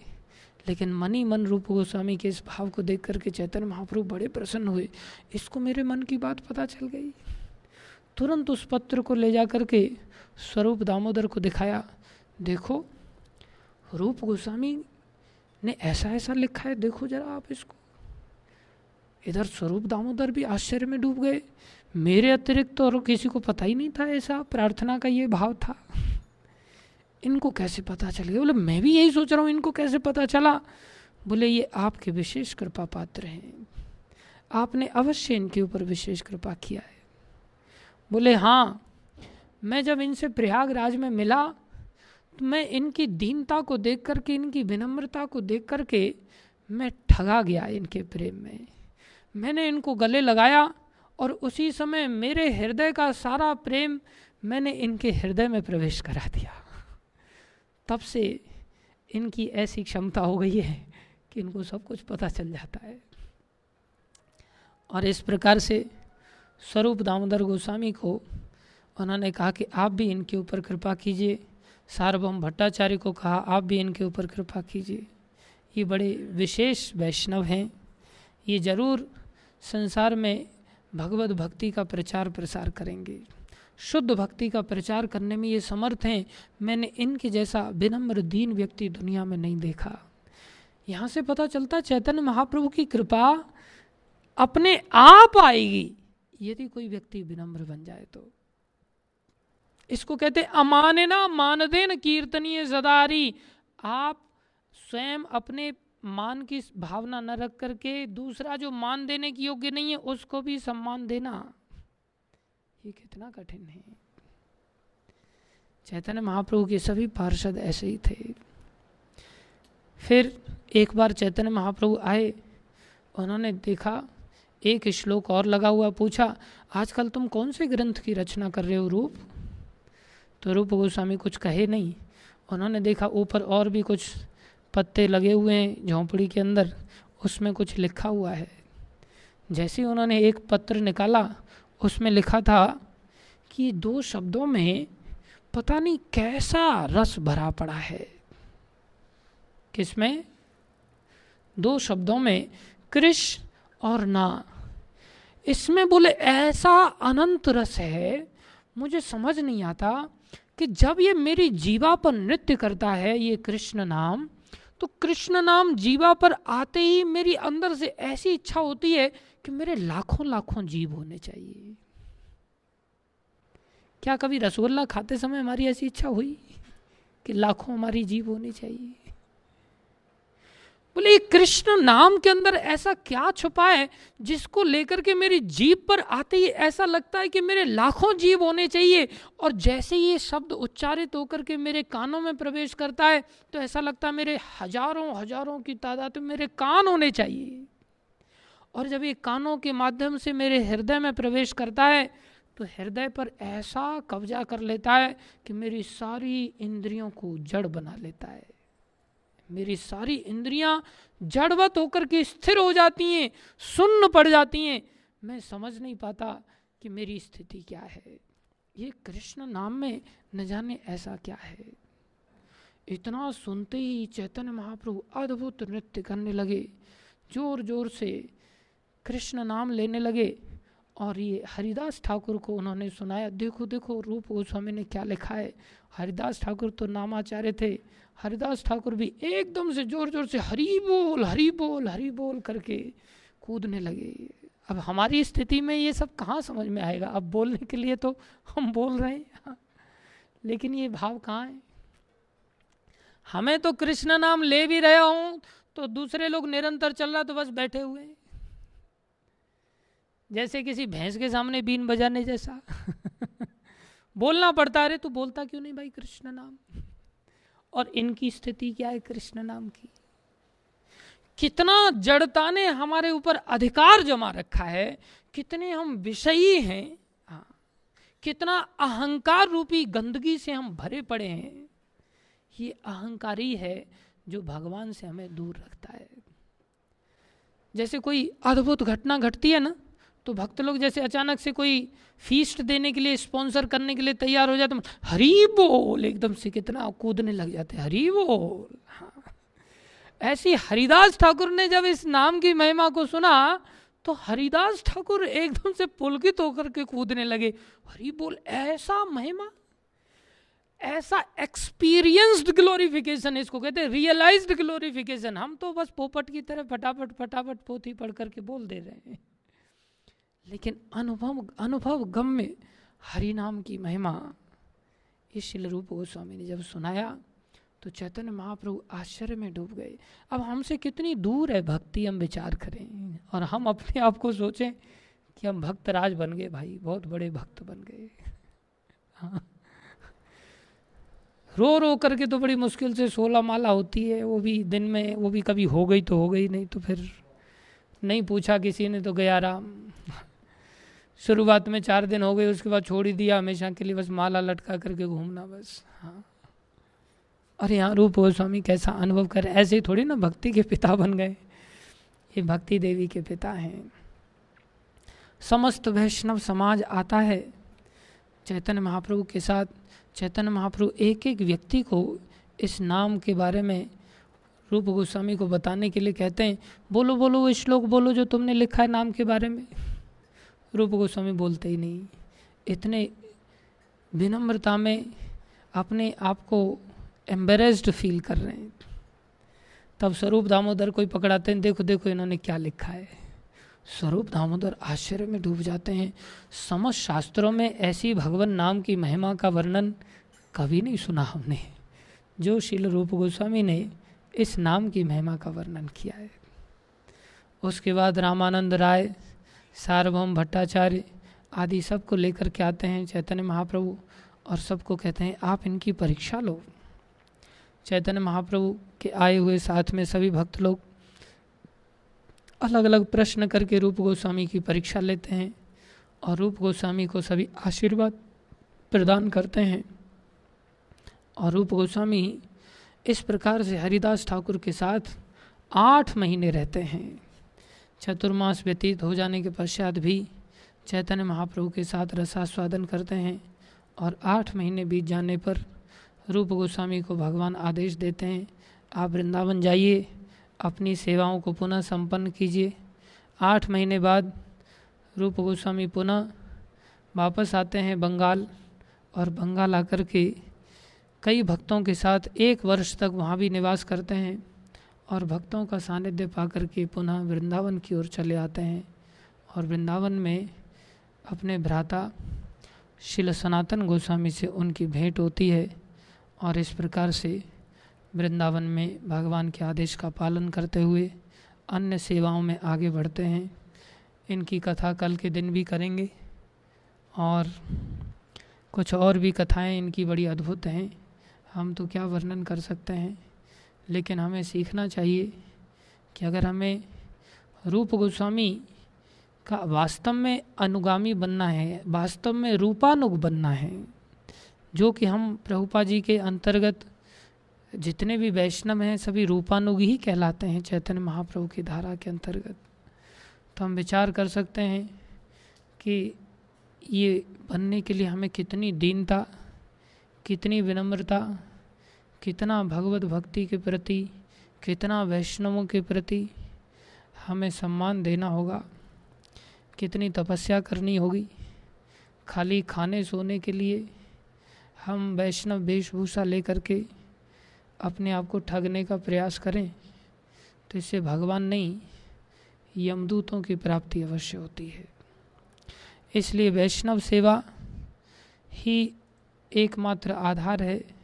लेकिन मनी मन रूप गोस्वामी के इस भाव को देख करके चैतन्य महाप्रभु बड़े प्रसन्न हुए। इसको मेरे मन की बात पता चल गई। तुरंत उस पत्र को ले जा करके स्वरूप दामोदर को दिखाया। देखो, रूप गोस्वामी ने ऐसा ऐसा लिखा है, देखो जरा आप इसको। इधर स्वरूप दामोदर भी आश्चर्य में डूब गए। मेरे अतिरिक्त तो और किसी को पता ही नहीं था ऐसा प्रार्थना का ये भाव था। इनको कैसे पता चल गया? बोले, मैं भी यही सोच रहा हूँ, इनको कैसे पता चला? बोले, ये आपके विशेष कृपा पात्र हैं। आपने अवश्य इनके ऊपर विशेष कृपा किया है। बोले हाँ मैं जब इनसे प्रयागराज में मिला तो मैं इनकी दीनता को देख करके, इनकी विनम्रता को देख करके मैं ठगा गया इनके प्रेम में। मैंने इनको गले लगाया और उसी समय मेरे हृदय का सारा प्रेम मैंने इनके हृदय में प्रवेश करा दिया। तब से इनकी ऐसी क्षमता हो गई है कि इनको सब कुछ पता चल जाता है। और इस प्रकार से स्वरूप दामोदर गोस्वामी को उन्होंने कहा कि आप भी इनके ऊपर कृपा कीजिए। सार्वभम भट्टाचार्य को कहा, आप भी इनके ऊपर कृपा कीजिए। ये बड़े विशेष वैष्णव हैं। ये ज़रूर संसार में भगवत भक्ति का प्रचार प्रसार करेंगे। शुद्ध भक्ति का प्रचार करने में ये समर्थ हैं। मैंने इनके जैसा विनम्र, दीन व्यक्ति दुनिया में नहीं देखा। यहाँ से पता चलता चैतन्य महाप्रभु की कृपा अपने आप आएगी। यदि कोई व्यक्ति विनम्र बन जाए तो। इसको कहते अमाने ना मान देन कीर्तनीय जदारी आप स्वयं अपने मान की भावना न रख करके दूसरा जो मान देने की योग्य नहीं है, उसको भी सम्मान देना। ये कितना कठिन है। चैतन्य महाप्रभु के सभी पार्षद ऐसे ही थे। फिर एक बार चैतन्य महाप्रभु आए, उन्होंने देखा, एक श्लोक और लगा हुआ पूछा, आजकल तुम कौन से ग्रंथ की रचना कर रहे हो रूप? तो रूप गोस्वामी कुछ कहे नहीं। उन्होंने देखा, ऊपर और भी कुछ पत्ते लगे हुए हैं झोंपड़ी के अंदर, उसमें कुछ लिखा हुआ है। जैसे ही उन्होंने एक पत्र निकाला उसमें लिखा था कि दो शब्दों में पता नहीं कैसा रस भरा पड़ा है। किसमें? दो शब्दों में कृष और ना। इसमें बोले ऐसा अनंत रस है, मुझे समझ नहीं आता कि जब ये मेरी जीवा पर नृत्य करता है ये कृष्ण नाम तो कृष्ण नाम जीवा पर आते ही मेरी अंदर से ऐसी इच्छा होती है कि मेरे लाखों लाखों जीव होने चाहिए। क्या कभी रसगुल्ला खाते समय हमारी ऐसी इच्छा हुई कि लाखों हमारी जीव होनी चाहिए? बोले कृष्ण नाम के अंदर ऐसा क्या छुपा है जिसको लेकर के मेरी जीव पर आते ही ऐसा लगता है कि मेरे लाखों जीव होने चाहिए? और जैसे ये शब्द उच्चारित होकर के मेरे कानों में प्रवेश करता है तो ऐसा लगता है मेरे हज़ारों हज़ारों की तादाद में मेरे कान होने चाहिए। और जब ये कानों के माध्यम से मेरे हृदय में प्रवेश करता है तो हृदय पर ऐसा कब्जा कर लेता है कि मेरी सारी इंद्रियों को जड़ बना लेता है। मेरी सारी इंद्रियाँ जड़वत होकर के स्थिर हो जाती हैं, सुन्न पड़ जाती हैं। मैं समझ नहीं पाता कि मेरी स्थिति क्या है। ये कृष्ण नाम में न जाने ऐसा क्या है। इतना सुनते ही चैतन्य महाप्रभु अद्भुत नृत्य करने लगे ज़ोर ज़ोर से कृष्ण नाम लेने लगे और ये हरिदास ठाकुर को उन्होंने सुनाया, देखो देखो, रूप गोस्वामी ने क्या लिखा है? हरिदास ठाकुर तो नामाचार्य थे। हरिदास ठाकुर भी एकदम से ज़ोर ज़ोर से हरी बोल हरी बोल हरी बोल करके कूदने लगे। अब हमारी स्थिति में ये सब कहाँ समझ में आएगा? अब बोलने के लिए तो हम बोल रहे हैं। लेकिन ये भाव कहाँ है? हमें तो कृष्ण नाम ले भी रहा हूँ तो दूसरे लोग निरंतर चल रहा तो बस बैठे हुए जैसे किसी भैंस के सामने बीन बजाने जैसा। बोलना पड़ता है तू बोलता क्यों नहीं भाई कृष्ण नाम? और इनकी स्थिति क्या है कृष्ण नाम की? कितना जड़ता ने हमारे ऊपर अधिकार जमा रखा है, कितने हम विषयी हैं हाँ। कितना अहंकार रूपी गंदगी से हम भरे पड़े हैं। ये अहंकारी है जो भगवान से हमें दूर रखता है। जैसे कोई अद्भुत घटना घटती है ना तो भक्त लोग जैसे अचानक से कोई फीस्ट देने के लिए स्पॉन्सर करने के लिए तैयार हो जाते हरी बोल, एकदम से कितना कूदने लग जाते हरी बोल। हाँ। ऐसी हरिदास ठाकुर ने जब इस नाम की महिमा को सुना तो हरिदास ठाकुर एकदम से पुलकित होकर के कूदने लगे, हरी बोल, ऐसा महिमा, ऐसा एक्सपीरियंस्ड ग्लोरिफिकेशन इसको कहते हैं रियलाइज्ड ग्लोरिफिकेशन हम तो बस पोपट की तरह फटाफट फटाफट पोथी पढ़ करके बोल दे रहे हैं। लेकिन अनुभव अनुभव गम में हरि नाम की महिमा इस शिल रूप गोस्वामी ने जब सुनाया तो चैतन्य महाप्रभु आश्चर्य में डूब गए। अब हमसे कितनी दूर है भक्ति, हम विचार करें और हम अपने आप को सोचें कि हम भक्त राज बन गए भाई, बहुत बड़े भक्त बन गए। हाँ। रो रो करके तो बड़ी मुश्किल से सोलह माला होती है, वो भी दिन में, वो भी कभी हो गई तो हो गई, नहीं तो फिर नहीं पूछा किसी ने तो गया राम। शुरुआत में चार दिन हो गए, उसके बाद छोड़ ही दिया, हमेशा के लिए बस माला लटका करके घूमना बस हाँ। और यहाँ रूप गोस्वामी कैसा अनुभव कर ऐसे ही थोड़ी ना भक्ति के पिता बन गए। ये भक्ति देवी के पिता हैं। समस्त वैष्णव समाज आता है। चैतन्य महाप्रभु के साथ, चैतन्य महाप्रभु एक एक व्यक्ति को इस नाम के बारे में रूप गोस्वामी को बताने के लिए कहते हैं, बोलो बोलो, वो श्लोक बोलो जो तुमने लिखा है नाम के बारे में। रूप गोस्वामी बोलते ही नहीं। इतने विनम्रता में अपने आप को एम्बेरेस्ड फील कर रहे हैं। तब स्वरूप दामोदर कोई पकड़ाते हैं, देखो देखो, इन्होंने क्या लिखा है। स्वरूप दामोदर आश्चर्य में डूब जाते हैं। समस्त शास्त्रों में ऐसी भगवान नाम की महिमा का वर्णन कभी नहीं सुना हमने। जो शिल रूप गोस्वामी ने इस नाम की महिमा का वर्णन किया है। उसके बाद रामानंद राय सार्वभौम भट्टाचार्य आदि सबको लेकर के आते हैं चैतन्य महाप्रभु और सबको कहते हैं, आप इनकी परीक्षा लो। चैतन्य महाप्रभु के आए हुए साथ में सभी भक्त लोग अलग अलग प्रश्न करके रूप गोस्वामी की परीक्षा लेते हैं और रूप गोस्वामी को सभी आशीर्वाद प्रदान करते हैं। और रूप गोस्वामी इस प्रकार से हरिदास ठाकुर के साथ आठ महीने रहते हैं। चतुर्मास व्यतीत हो जाने के पश्चात भी चैतन्य महाप्रभु के साथ रसास्वादन करते हैं और आठ महीने बीत जाने पर रूप गोस्वामी को भगवान आदेश देते हैं, आप वृंदावन जाइए, अपनी सेवाओं को पुनः संपन्न कीजिए। आठ महीने बाद रूप गोस्वामी पुनः वापस आते हैं बंगाल और बंगाल आकर के कई भक्तों के साथ एक वर्ष तक वहाँ भी निवास करते हैं। और भक्तों का सानिध्य पा के पुनः वृंदावन की ओर चले आते हैं और वृंदावन में अपने भ्राता शिल सनातन गोस्वामी से उनकी भेंट होती है और इस प्रकार से वृंदावन में भगवान के आदेश का पालन करते हुए अन्य सेवाओं में आगे बढ़ते हैं। इनकी कथा कल के दिन भी करेंगे और कुछ और भी कथाएँ इनकी बड़ी अद्भुत हैं। हम तो क्या वर्णन कर सकते हैं? लेकिन हमें सीखना चाहिए कि अगर हमें रूप गोस्वामी का वास्तव में अनुगामी बनना है, वास्तव में रूपानुग बनना है, जो कि हम प्रभुपा जी के अंतर्गत जितने भी वैष्णव हैं, सभी रूपानुग ही कहलाते हैं चैतन्य महाप्रभु की धारा के अंतर्गत। तो हम विचार कर सकते हैं कि ये बनने के लिए हमें कितनी दीनता, कितनी विनम्रता कितना भगवत भक्ति के प्रति, कितना वैष्णवों के प्रति हमें सम्मान देना होगा। कितनी तपस्या करनी होगी। खाली खाने सोने के लिए हम वैष्णव वेशभूषा लेकर के अपने आप को ठगने का प्रयास करें तो इससे भगवान नहीं, यमदूतों की प्राप्ति अवश्य होती है। इसलिए वैष्णव सेवा ही एकमात्र आधार है।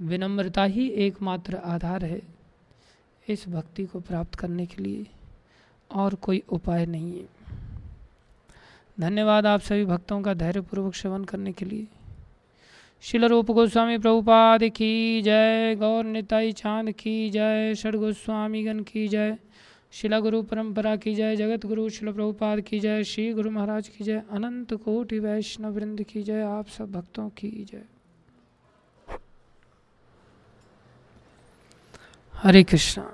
विनम्रता ही एकमात्र आधार है इस भक्ति को प्राप्त करने के लिए और कोई उपाय नहीं है। धन्यवाद आप सभी भक्तों का धैर्यपूर्वक श्रवण करने के लिए। शिल रूप गोस्वामी प्रभुपाद की जय, गौर निताई चाँद की जय, षड गोस्वामी गण की जय शिला गुरु परंपरा की जय जगत गुरु शिल प्रभुपाद की जय, श्री गुरु महाराज की जय, अनंत कोटि वैष्णव वृंद की जय, आप सब भक्तों की जय। हरे कृष्णा।